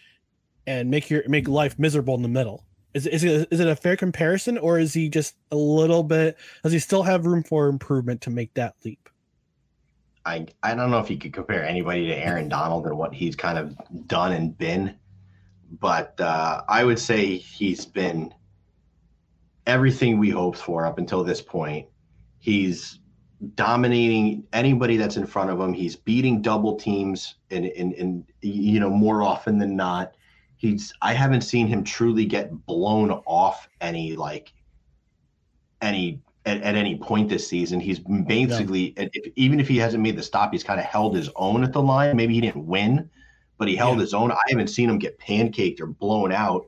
and make your make life miserable in the middle. Is is it, is it a fair comparison, or is he just a little bit? Does he still have room for improvement to make that leap? I I don't know if you could compare anybody to Aaron Donald and what he's kind of done and been, but uh, I would say he's been everything we hoped for up until this point. He's dominating anybody that's in front of him. He's beating double teams and, and, and you know, more often than not. He's I haven't seen him truly get blown off any like any at, at any point this season. He's basically if, even if he hasn't made the stop, he's kind of held his own at the line. Maybe he didn't win, but he held yeah. his own. I haven't seen him get pancaked or blown out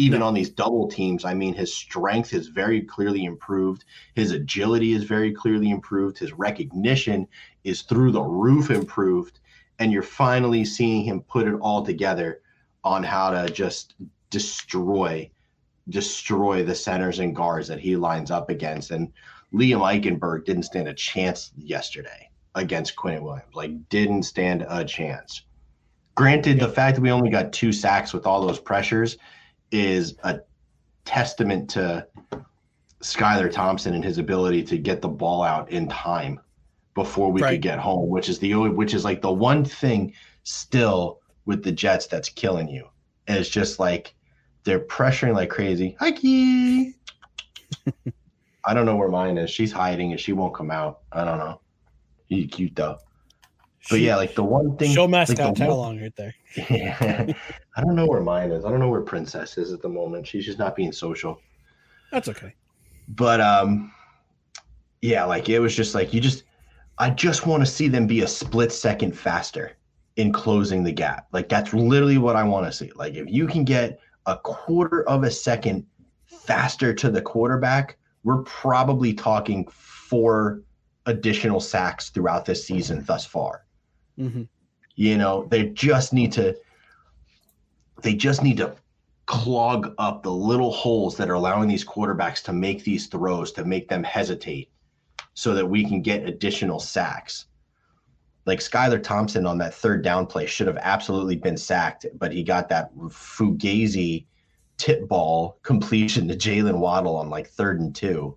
even on these double teams, I mean, his strength has very clearly improved. His agility is very clearly improved. His recognition is through the roof improved. And you're finally seeing him put it all together on how to just destroy, destroy the centers and guards that he lines up against. And Liam Eichenberg didn't stand a chance yesterday against Quinnen Williams. Like, didn't stand a chance. Granted, the fact that we only got two sacks with all those pressures is a testament to Skylar Thompson and his ability to get the ball out in time before we right. could get home, which is the which is like the one thing still with the Jets that's killing you. And it's just like they're pressuring like crazy. Hikey. I don't know where mine is. She's hiding and she won't come out. I don't know. You cute though. But she, yeah, like the one thing. Show mascot like along right there. Yeah, I don't know where mine is. I don't know where Princess is at the moment. She's just not being social. That's okay. But um, yeah, like it was just like you just. I just want to see them be a split second faster in closing the gap. Like that's literally what I want to see. Like if you can get a quarter of a second faster to the quarterback, we're probably talking four additional sacks throughout this season thus far. Mm-hmm. You know, they just need to they just need to clog up the little holes that are allowing these quarterbacks to make these throws to make them hesitate so that we can get additional sacks. Like Skylar Thompson on that third down play should have absolutely been sacked, but he got that fugazi tip ball completion to Jaylen Waddle on like third and two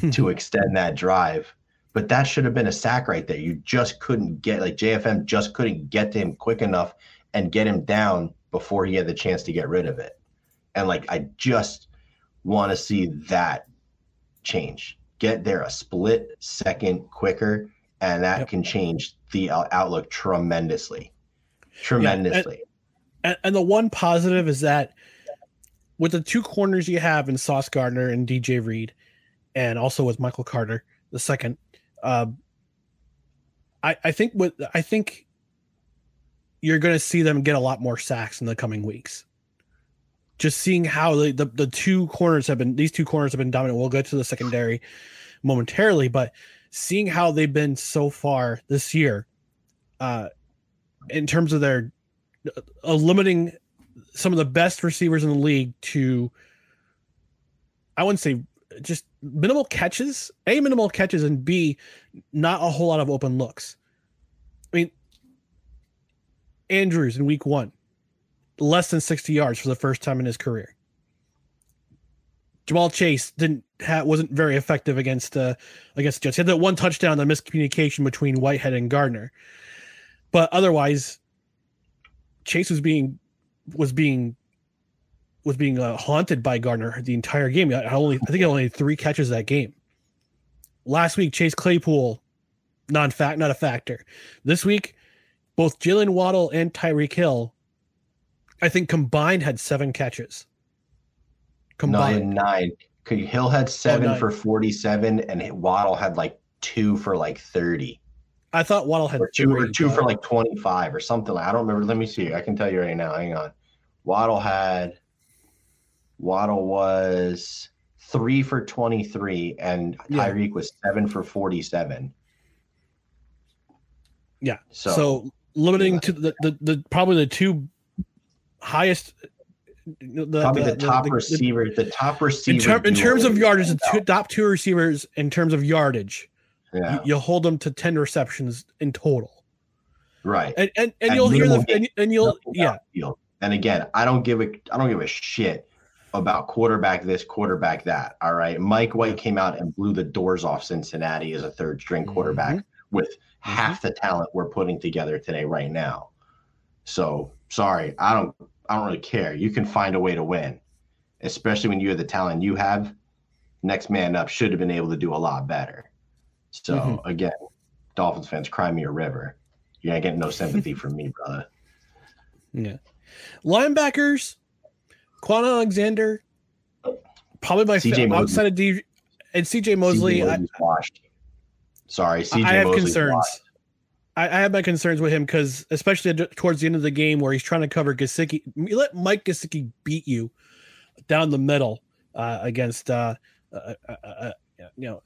hmm. to extend that drive but that should have been a sack right there. You just couldn't get like JFM just couldn't get to him quick enough and get him down before he had the chance to get rid of it. And like I just want to see that change. Get there a split second quicker, and that yep. can change the outlook tremendously. Tremendously. Yeah, and, and the one positive is that with the two corners you have in Sauce Gardner and DJ Reed, and also with Michael Carter, the second, uh, I I think what I think you're going to see them get a lot more sacks in the coming weeks. Just seeing how the, the, the two corners have been these two corners have been dominant. We'll get to the secondary momentarily, but seeing how they've been so far this year, uh, in terms of their uh, limiting some of the best receivers in the league to, I wouldn't say just minimal catches, A, minimal catches, and B, not a whole lot of open looks. I mean, Andrews in week one, less than 60 yards for the first time in his career. Ja'Marr Chase didn't ha- wasn't very effective against uh against Jets. He had that one touchdown, the miscommunication between Whitehead and Gardner, but otherwise, Chase was being was being was being uh, haunted by Gardner the entire game. I only I think I only had three catches that game. Last week, Chase Claypool, non fact not a factor. This week, both Jaylen Waddle and Tyreek Hill, I think combined had seven catches. Combined nine. nine. Hill had oh, seven oh, for forty-seven, and Waddle had like two for like thirty. I thought Waddle had or two three, or two but... for like twenty-five or something. I don't remember. Let me see. I can tell you right now. Hang on. Waddle had Waddle was three for 23, and yeah. Tyreek was seven for 47. Yeah. So, so limiting to the, the, the probably the two highest the, probably the, the top the, receiver, the, top receiver in, ter- in terms of yardage, the two, top two receivers in terms of yardage. Yeah. You, will hold them to 10 receptions in total. Right. And and, and you'll hear them and, and you'll yeah. And again, I don't give a I don't give a shit about quarterback this, quarterback that. All right. Mike White came out and blew the doors off Cincinnati as a third string quarterback mm-hmm. With mm-hmm. half the talent we're putting together today, right now. So sorry, I don't I don't really care. You can find a way to win, especially when you have the talent you have. Next man up should have been able to do a lot better. So mm-hmm. again, Dolphins fans, cry me a river. You're not getting no sympathy from me, brother. Yeah. Linebackers, Kwon Alexander, probably my favorite outside of D and CJ Mosley. I, washed. Sorry, CJ I have Mosley's concerns. I, I, have my concerns with him because, especially towards the end of the game, where he's trying to cover Gesicki, you let Mike Gesicki beat you down the middle uh, against, uh, uh, uh, uh you know,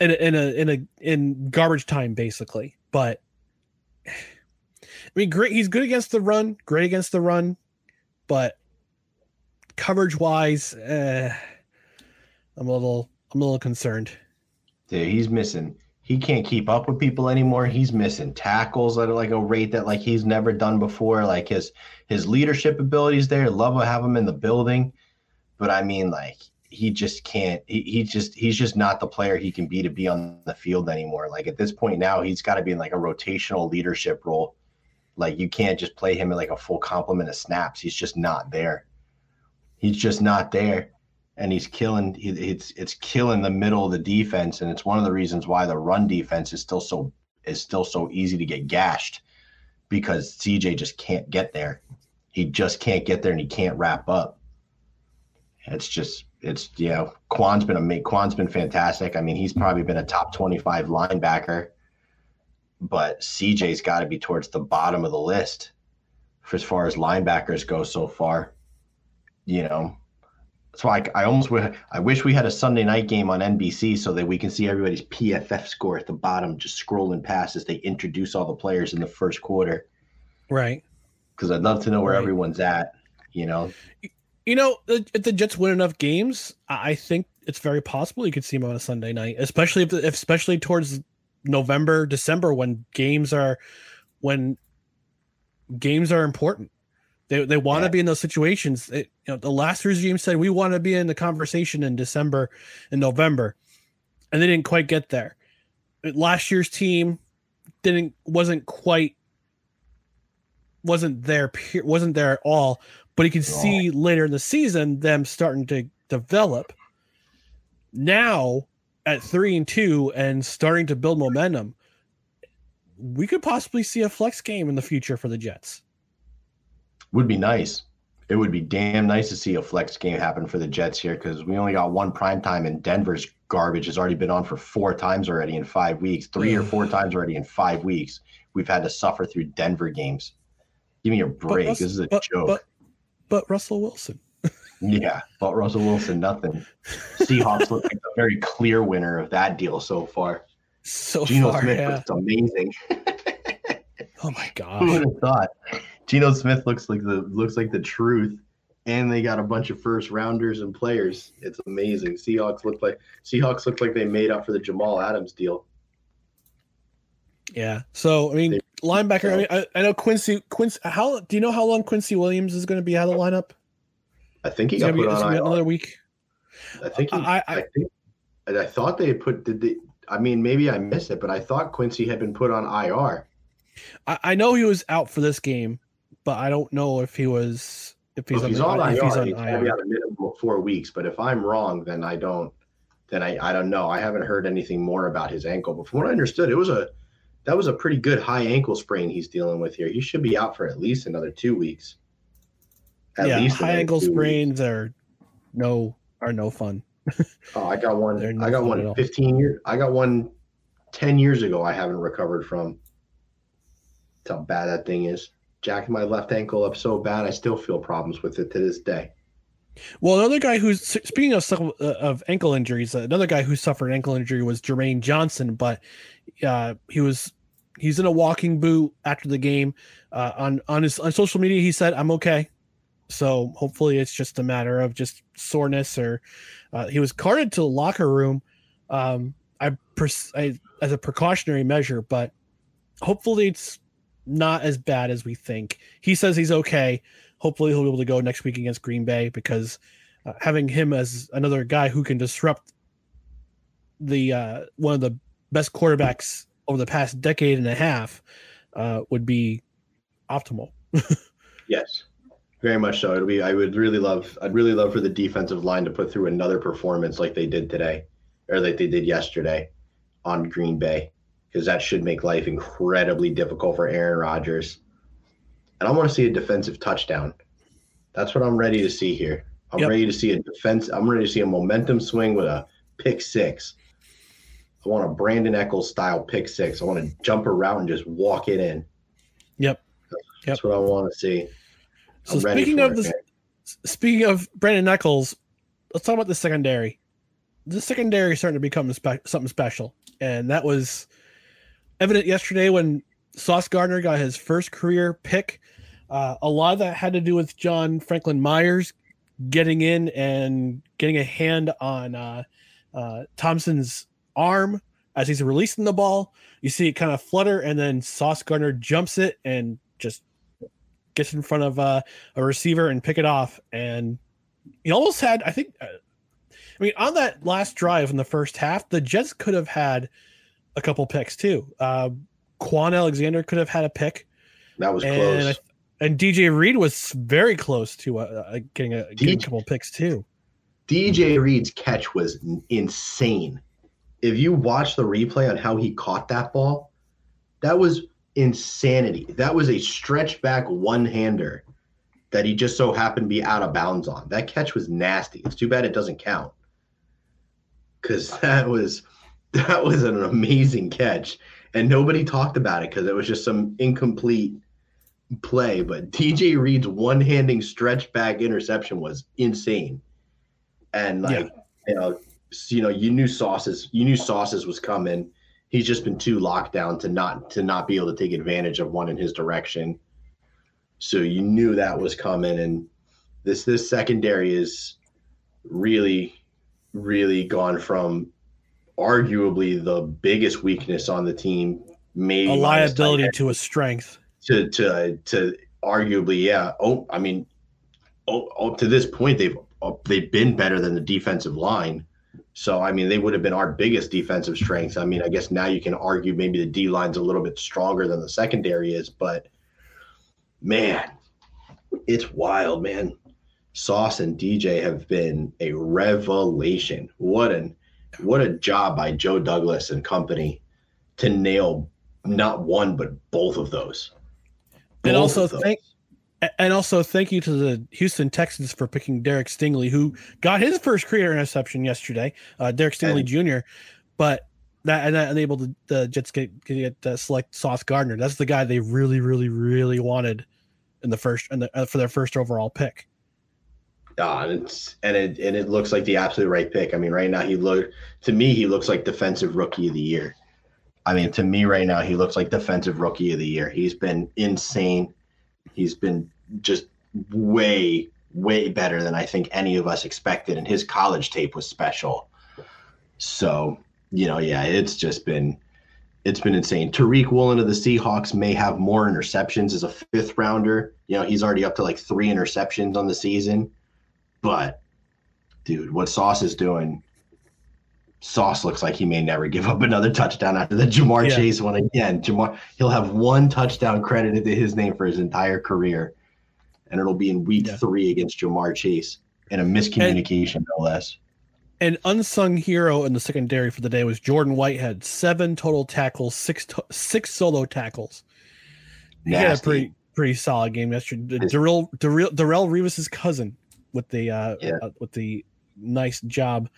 in a, in a in a in garbage time, basically. But I mean, great. He's good against the run, great against the run, but coverage wise, uh, I'm a little I'm a little concerned. Yeah, he's missing. He can't keep up with people anymore. He's missing tackles at like a rate that like he's never done before. Like his his leadership abilities there. Love to have him in the building, but I mean like he just can't. He, he just he's just not the player he can be to be on the field anymore. Like at this point now, he's got to be in like a rotational leadership role. Like you can't just play him in like a full complement of snaps. He's just not there he's just not there and he's killing it's it's killing the middle of the defense and it's one of the reasons why the run defense is still so is still so easy to get gashed because CJ just can't get there. He just can't get there and he can't wrap up. It's just it's you know Kwon's been a Kwon's been fantastic. I mean he's probably been a top 25 linebacker, but CJ's got to be towards the bottom of the list for as far as linebackers go so far you know, so I, I almost would, I wish we had a Sunday night game on NBC so that we can see everybody's PFF score at the bottom, just scrolling past as they introduce all the players in the first quarter. Right. Because I'd love to know where right. everyone's at. You know. You know, if the Jets win enough games, I think it's very possible you could see them on a Sunday night, especially if, if especially towards November, December when games are when games are important. They they want to yeah. be in those situations. It, you know, the last regime said we want to be in the conversation in December and November, and they didn't quite get there. Last year's team didn't wasn't quite wasn't there wasn't there at all. But you can see later in the season them starting to develop. Now at three and two and starting to build momentum, we could possibly see a flex game in the future for the Jets would be nice. It would be damn nice to see a flex game happen for the Jets here because we only got one prime time and Denver's garbage has already been on for four times already in five weeks, three or four mm. times already in five weeks. We've had to suffer through Denver games. Give me a break. Russ, this is a but, joke. But, but Russell Wilson. yeah, but Russell Wilson, nothing. Seahawks look like a very clear winner of that deal so far. So Geno far, Smith yeah. amazing. oh my gosh. Who would have thought? Geno Smith looks like the looks like the truth, and they got a bunch of first rounders and players. It's amazing. Seahawks look like Seahawks look like they made up for the Jamal Adams deal. Yeah. So I mean, they, linebacker. I mean, I, I, know Quincy. Quincy. How do you know how long Quincy Williams is going to be out of the lineup? I think he got put be, on another week. I think he, I, I, I think I thought they had put did they I mean maybe I missed it, but I thought Quincy had been put on IR. I, I know he was out for this game, but I don't know if he was if he's, well, if on, he's on, if IR, he's on IR. Out a minimum of four weeks. But if I'm wrong, then I don't. Then I I don't know. I haven't heard anything more about his ankle. But from what I understood, it was a that was a pretty good high ankle sprain he's dealing with here. He should be out for at least another two weeks. At yeah, least high ankle sprains weeks. are no are no fun. oh, I got one. No I got one 15 years. I got one 10 years ago. I haven't recovered from. That's how bad that thing is. Jacking my left ankle up so bad, I still feel problems with it to this day. Well, another guy who's speaking of uh, of ankle injuries, another guy who suffered an ankle injury was Jermaine Johnson, but uh, he was he's in a walking boot after the game. Uh, on on his on social media, he said, "I'm okay." So hopefully, it's just a matter of just soreness, or uh, he was carted to the locker room. Um, I, pers- I as a precautionary measure, but hopefully, it's not as bad as we think. He says he's okay. Hopefully, he'll be able to go next week against Green Bay because uh, having him as another guy who can disrupt the uh, one of the best quarterbacks over the past decade and a half uh, would be optimal. yes, very much so. It'll be. I would really love. I'd really love for the defensive line to put through another performance like they did today, or like they did yesterday on Green Bay, because that should make life incredibly difficult for Aaron Rodgers. And I want to see a defensive touchdown. That's what I'm ready to see here. I'm yep. ready to see a defense. I'm ready to see a momentum swing with a pick six I want a Brandon Echols style pick six. I want to jump around and just walk it in. Yep. That's yep. what I want to see. I'm so speaking of this, speaking of Brandon Echols, let's talk about the secondary. The secondary is starting to become spe- something special, and that was evident yesterday when Sauce Gardner got his first career pick. Uh, a lot of that had to do with John Franklin Myers getting in and getting a hand on uh, uh, Thompson's arm as he's releasing the ball. You see it kind of flutter, and then Sauce Gardner jumps it and just gets in front of uh, a receiver and pick it off. And he almost had, I think, uh, I mean, on that last drive in the first half, the Jets could have had a couple picks too. Uh, Kwon Alexander could have had a pick. That was and close. and DJ Reed was very close to uh, uh getting, a, getting a couple picks too. DJ Reed's catch was insane if you watch the replay on how he caught that ball, that was insanity. That was a stretch back one hander that he just so happened to be out of bounds on. That catch was nasty. It's too bad it doesn't count. Cause that was that was an amazing catch. And nobody talked about it because it was just some incomplete play. But DJ Reed's one handing stretch back interception was insane. And like, yeah. you know, you know, you knew sauces, you knew sauces was coming. He's just been too locked down to not to not be able to take advantage of one in his direction. So you knew that was coming, and this this secondary is really, really gone from arguably the biggest weakness on the team, maybe a liability to a strength. To to to arguably, yeah. Oh, I mean, oh, oh to this point, they've oh, they've been better than the defensive line. So, I mean, they would have been our biggest defensive strength. I mean, I guess now you can argue maybe the D line's a little bit stronger than the secondary is, but man, it's wild, man. Sauce and DJ have been a revelation. What an what a job by Joe Douglas and company to nail not one but both of those. Both and also thank and also, thank you to the Houston Texans for picking Derek Stingley, who got his first career interception yesterday. Uh, Derek Stingley and, Jr. But that and that enabled the Jets get get uh, select Sauce Gardner. That's the guy they really, really, really wanted in the first and the, uh, for their first overall pick. Yeah, and it's and it and it looks like the absolute right pick. I mean, right now he look to me he looks like defensive rookie of the year. I mean, to me right now he looks like defensive rookie of the year. He's been insane. He's been just way, way better than I think any of us expected. And his college tape was special. So, you know, yeah, it's just been it's been insane. Tariq Woolen of the Seahawks may have more interceptions as a fifth rounder. You know, he's already up to like three interceptions on the season. But dude, what Sauce is doing. Sauce looks like he may never give up another touchdown after the Ja'Marr yeah. Chase one again. Ja'Marr, he'll have one touchdown credited to his name for his entire career, and it'll be in week yeah. three against Ja'Marr Chase in a miscommunication, and, no less. An unsung hero in the secondary for the day was Jordan Whitehead. Seven total tackles, six to- six solo tackles. He had a pretty pretty solid game yesterday. Darrelle Darrelle Revis's cousin with the uh, yeah. uh, with the nice job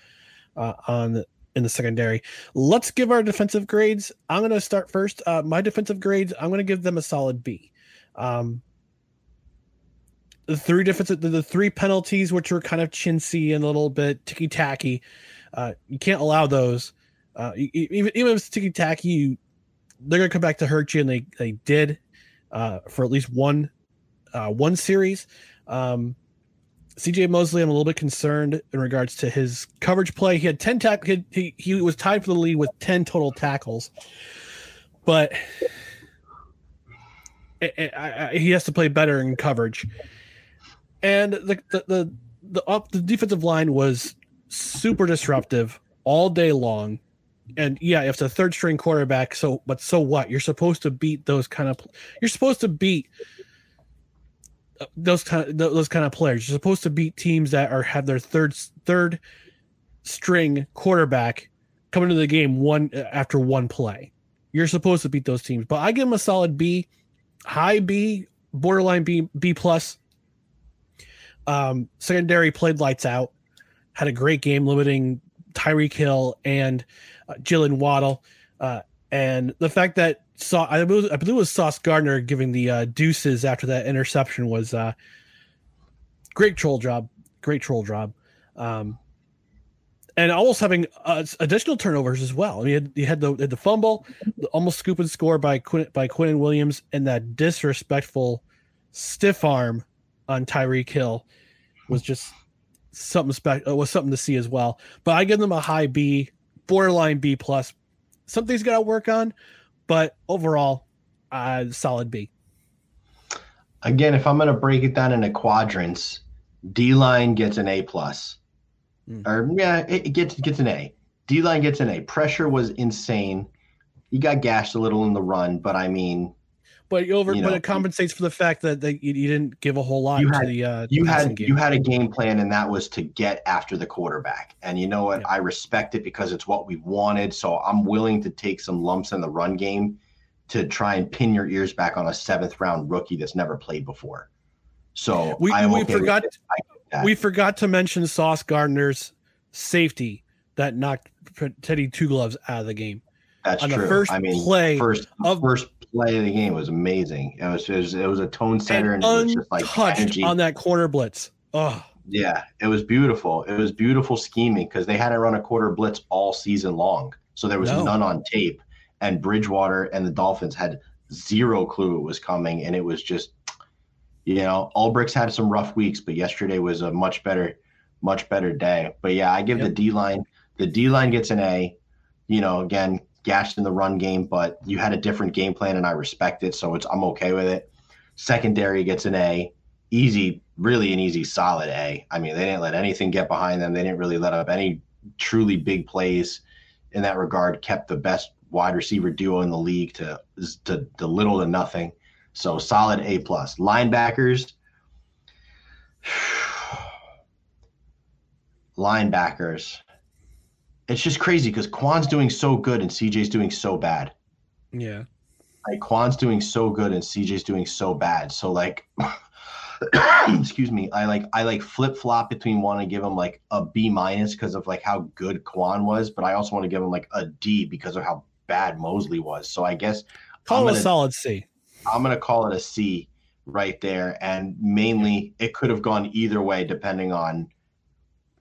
uh, on in the secondary. Let's give our defensive grades. I'm going to start first. Uh, my defensive grades, I'm going to give them a solid B. Um, the three defensive, the, the, three penalties, which were kind of chintzy and a little bit ticky tacky, uh, you can't allow those. Uh, even even if it's ticky tacky, they're going to come back to hurt you, and they they did uh, for at least one uh, one series. Um, CJ Mosley, I'm a little bit concerned in regards to his coverage play. He had 10 tack he, he, he was tied for the lead with 10 total tackles. But it, it, I, I, he has to play better in coverage. And the the the the, up, the defensive line was super disruptive all day long. And yeah, if it's a third string quarterback, so but so what? You're supposed to beat those kind of you're supposed to beat those kind of those kind of players. You're supposed to beat teams that are have their third third string quarterback coming to the game one after one play. You're supposed to beat those teams, but I give them a solid B, high B, borderline B, B plus. Um, secondary played lights out, had a great game, limiting Tyreek Hill and uh, Jaylen Waddle, uh, and the fact that saw I believe, I believe it was Sauce Gardner giving the uh, deuces after that interception was uh, great troll job, great troll job, um, and almost having uh, additional turnovers as well. I mean, you had, the had the fumble, the almost scoop and score by Quinn, by Quinnen Williams, and that disrespectful stiff arm on Tyreek Hill was just something special. Uh, was something to see as well. But I give them a high B, borderline B plus. Something's got to work on, but overall, uh, solid B. Again, if I'm going to break it down into quadrants, D line gets an A plus, mm. or yeah, it, it gets gets an A. D line gets an A. Pressure was insane. You got gashed a little in the run, but I mean, but over, you know, but it compensates for the fact that they, you, you didn't give a whole lot you had, the. Uh, you had game. you had a game plan, and that was to get after the quarterback. And you know what? Yeah. I respect it because it's what we wanted. So I'm willing to take some lumps in the run game to try and pin your ears back on a seventh round rookie that's never played before. So we, we okay forgot we forgot to mention Sauce Gardner's safety that knocked Teddy Two Gloves out of the game. That's on true. the first I mean, play first of, first play of the game was amazing. It was it was, it was a tone setter and, and it was just like energy. on that corner blitz. Oh. Yeah, it was beautiful. It was beautiful scheming because they had to run a quarter blitz all season long. So there was no. none on tape. And Bridgewater and the Dolphins had zero clue it was coming. And it was just, you know, Ulbrich's had some rough weeks, but yesterday was a much better, much better day. But yeah, I give yep. the D line, the D line gets an A. You know, again, gashed in the run game, but you had a different game plan, and I respect it. So it's I'm okay with it. Secondary gets an A, easy, really an easy, solid A. I mean, they didn't let anything get behind them. They didn't really let up any truly big plays in that regard. Kept the best wide receiver duo in the league to to, to little to nothing. So solid A plus. Linebackers. Linebackers it's just crazy because Kwon's doing so good and CJ's doing so bad. Yeah. Like Kwon's doing so good and CJ's doing so bad. So like excuse me, I like I like flip flop between want to give him like a B minus because of like how good Kwon was, but I also want to give him like a D because of how bad Mosley was. So I guess call it a solid C. I'm gonna call it a C right there. And mainly it could have gone either way depending on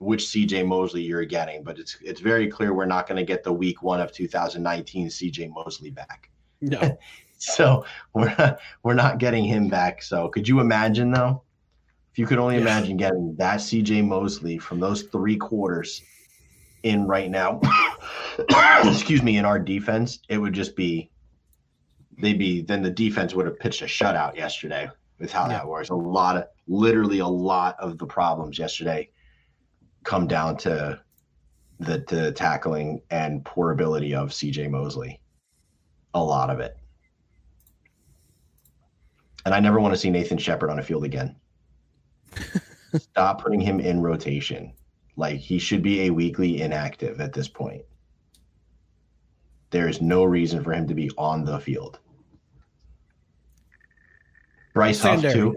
which CJ Mosley you're getting, but it's it's very clear we're not going to get the week one of 2019 CJ Mosley back. No. so we're not, we're not getting him back. So could you imagine though? If you could only imagine getting that CJ Mosley from those three quarters in right now, excuse me, in our defense, it would just be they'd be then the defense would have pitched a shutout yesterday with how yeah. that was. A lot of literally a lot of the problems yesterday come down to the, the tackling and poor ability of CJ Mosley. A lot of it. And I never want to see Nathan Shepherd on a field again. Stop putting him in rotation. Like he should be a weekly inactive at this point. There is no reason for him to be on the field. Bryce Huff too.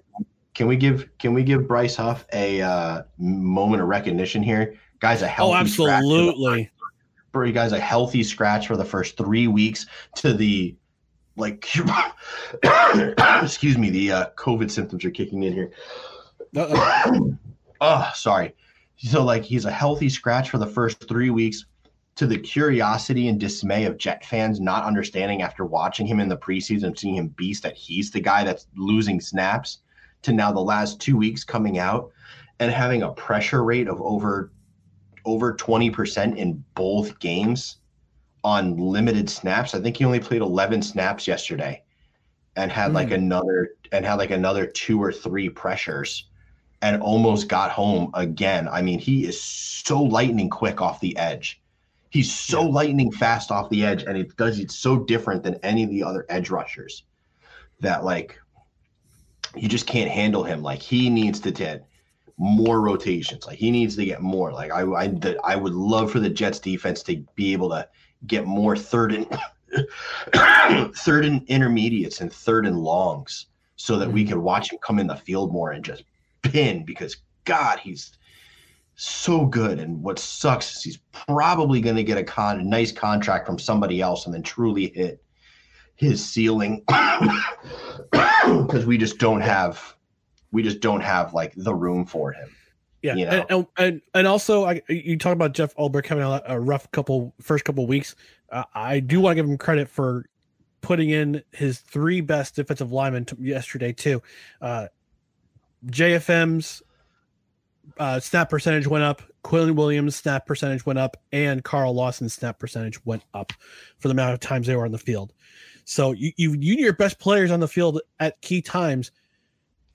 Can we give Can we give Bryce Huff a uh, moment of recognition here? Guys, a oh, healthy. Oh, absolutely. For you guys, a healthy scratch for the first three weeks to the like. excuse me. The uh, COVID symptoms are kicking in here. oh, sorry. So like he's a healthy scratch for the first three weeks to the curiosity and dismay of Jet fans not understanding after watching him in the preseason, seeing him beast that he's the guy that's losing snaps, to now the last two weeks coming out and having a pressure rate of over over 20% in both games on limited snaps. I think he only played 11 snaps yesterday and had mm. like hmm. another and had like another two or three pressures and almost got home again. I mean, he is so lightning quick off the edge. He's so yeah. lightning fast off the edge, and it does it's so different than any of the other edge rushers that like you just can't handle him. Like he needs to get more rotations. Like he needs to get more. Like I I the, I would love for the Jets defense to be able to get more third and third and intermediates and third and longs so that mm-hmm. we can watch him come in the field more and just pin because God, he's so good. And what sucks is he's probably going to get a con a nice contract from somebody else and then truly hit his ceiling because we just don't have we just don't have like the room for him. Yeah, you know? and, and and also I, you talk about Jeff Ulbrich having a, a rough couple first couple weeks. Uh, I do want to give him credit for putting in his three best defensive linemen t- yesterday too. Uh, JFM's uh, snap percentage went up. Quinnen Williams' snap percentage went up, and Carl Lawson's snap percentage went up for the amount of times they were on the field. So you you, you need your best players on the field at key times,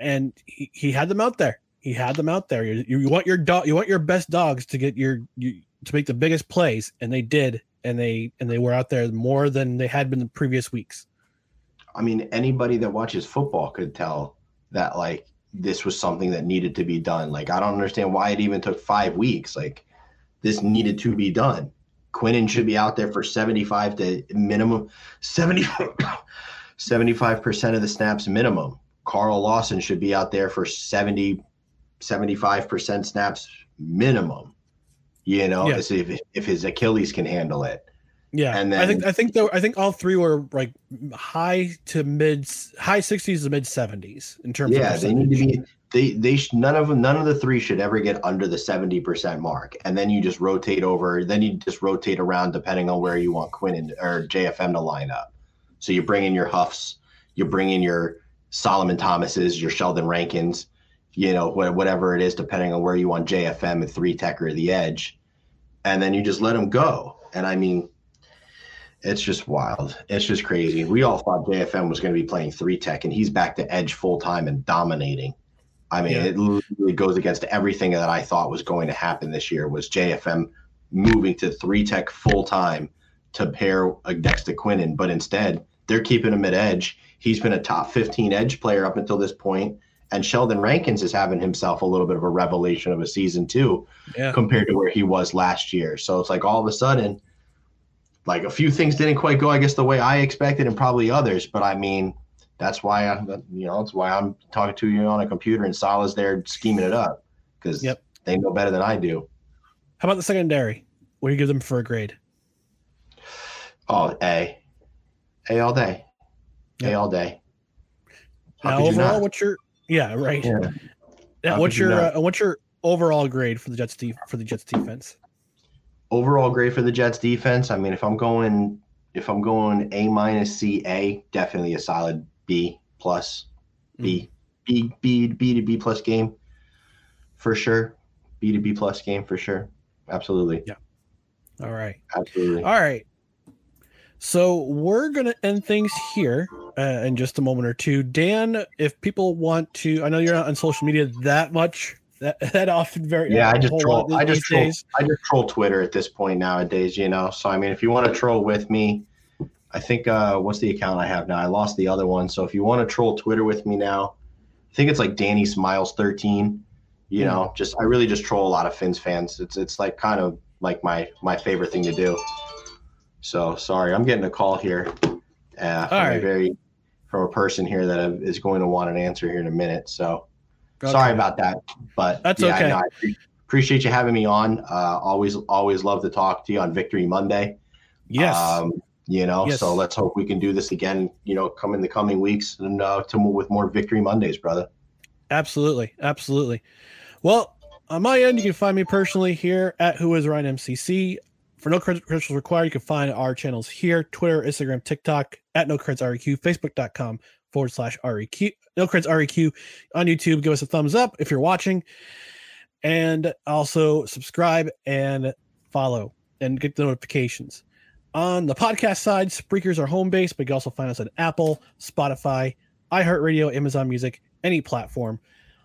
and he, he had them out there. He had them out there. You, you want your dog, you want your best dogs to get your you, to make the biggest plays, and they did, and they and they were out there more than they had been the previous weeks. I mean, anybody that watches football could tell that like this was something that needed to be done. Like, I don't understand why it even took five weeks. Like, this needed to be done. Quinnen should be out there for 75 to minimum 70, 75% of the snaps minimum. Carl Lawson should be out there for 70, 75% snaps minimum. You know, yeah. if, if his Achilles can handle it. Yeah, and then, I think I think though I think all three were like high to mid high sixties to mid seventies in terms. Yeah, of they need to be. They they sh- none of them none of the three should ever get under the seventy percent mark, and then you just rotate over. Then you just rotate around depending on where you want Quinn and, or JFM to line up. So you bring in your Huffs, you bring in your Solomon Thomases, your Sheldon Rankins, you know whatever it is, depending on where you want JFM and three tech or the edge, and then you just let them go. And I mean it's just wild. It's just crazy. We all thought JFM was going to be playing three tech, and he's back to edge full time and dominating. I mean, yeah. it literally goes against everything that I thought was going to happen this year. Was JFM moving to three tech full time to pair next to Quinnen, but instead they're keeping him at edge. He's been a top 15 edge player up until this point, and Sheldon Rankins is having himself a little bit of a revelation of a season too, yeah. compared to where he was last year. So it's like all of a sudden like a few things didn't quite go, I guess, the way I expected, and probably others. But I mean, that's why I, you know, that's why I'm talking to you on a computer and Saleh's there scheming it up because yep. they know better than I do. How about the secondary? What do you give them for a grade? Oh, A, A all day, yep. A all day. How now, overall, what's your yeah right? Yeah. Now, what's your uh, what's your overall grade for the Jets de- for the Jets defense? overall grade for the Jets defense. I mean, if I'm going if I'm going A minus C A, definitely a solid B plus B mm. B B B to B plus game for sure. B to B plus game for sure. Absolutely. Yeah. All right. Absolutely. All right. So we're gonna end things here uh, in just a moment or two. Dan, if people want to, I know you're not on social media that much that, that often very yeah. I just troll. I just troll. Days. I just troll Twitter at this point nowadays. You know, so I mean, if you want to troll with me, I think uh, what's the account I have now? I lost the other one. So if you want to troll Twitter with me now, I think it's like Danny Smiles thirteen. You know, mm. just I really just troll a lot of Finns fans. It's it's like kind of like my my favorite thing to do. So sorry, I'm getting a call here uh, from right. a very from a person here that is going to want an answer here in a minute. So okay. sorry about that, but that's yeah, okay. No, I appreciate you having me on. Uh, always always love to talk to you on Victory Monday. Yes. Um, you know, yes. so let's hope we can do this again. You know, come in the coming weeks and uh, to move with more Victory Mondays, brother. Absolutely, absolutely. Well, on my end, you can find me personally here at Who Is Ryan MCC. For no credentials required, you can find our channels here Twitter, Instagram, TikTok at No Creds REQ, Facebook.com forward slash REQ, No Creds REQ on YouTube. Give us a thumbs up if you're watching. And also subscribe and follow and get the notifications. On the podcast side, Spreaker's our home base, but you can also find us on Apple, Spotify, iHeartRadio, Amazon Music, any platform.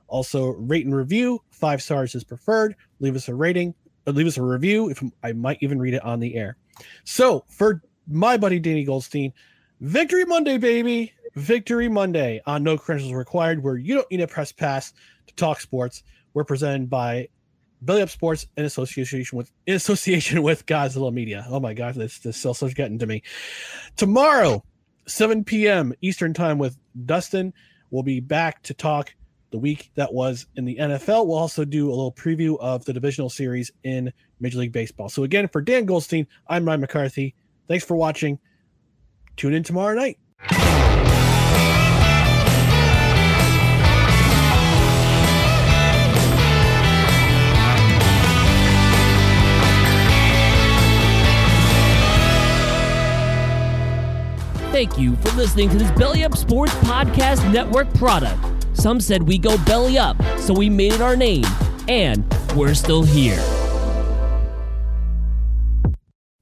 Also, rate and review. Five stars is preferred. Leave us a rating. Or leave us a review. If I might even read it on the air. So for my buddy Danny Goldstein, Victory Monday, baby. Victory Monday on No Credentials Required, where you don't need a press pass to talk sports. We're presented by Belly Up Sports in association with in association with Godzilla Media. Oh my god, this this still getting to me. Tomorrow, 7 p.m. Eastern time with Dustin. We'll be back to talk the week that was in the NFL. We'll also do a little preview of the divisional series in Major League Baseball. So, again, for Dan Goldstein, I'm Ryan McCarthy. Thanks for watching. Tune in tomorrow night. Thank you for listening to this Belly Up Sports Podcast Network product. Some said we go belly up, so we made it our name, and we're still here.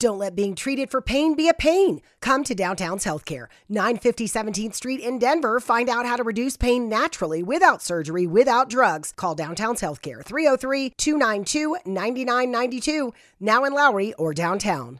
Don't let being treated for pain be a pain. Come to Downtown's Healthcare, 950 17th Street in Denver. Find out how to reduce pain naturally without surgery, without drugs. Call Downtown's Healthcare, 303 292 9992, now in Lowry or downtown.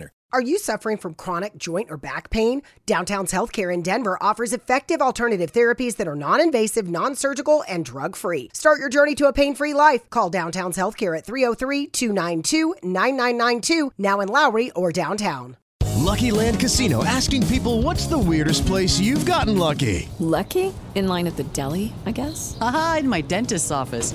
winner. Are you suffering from chronic joint or back pain? Downtown's Healthcare in Denver offers effective alternative therapies that are non invasive, non surgical, and drug free. Start your journey to a pain free life. Call Downtown's Healthcare at 303 292 9992, now in Lowry or downtown. Lucky Land Casino asking people what's the weirdest place you've gotten lucky? Lucky? In line at the deli, I guess? Aha, in my dentist's office.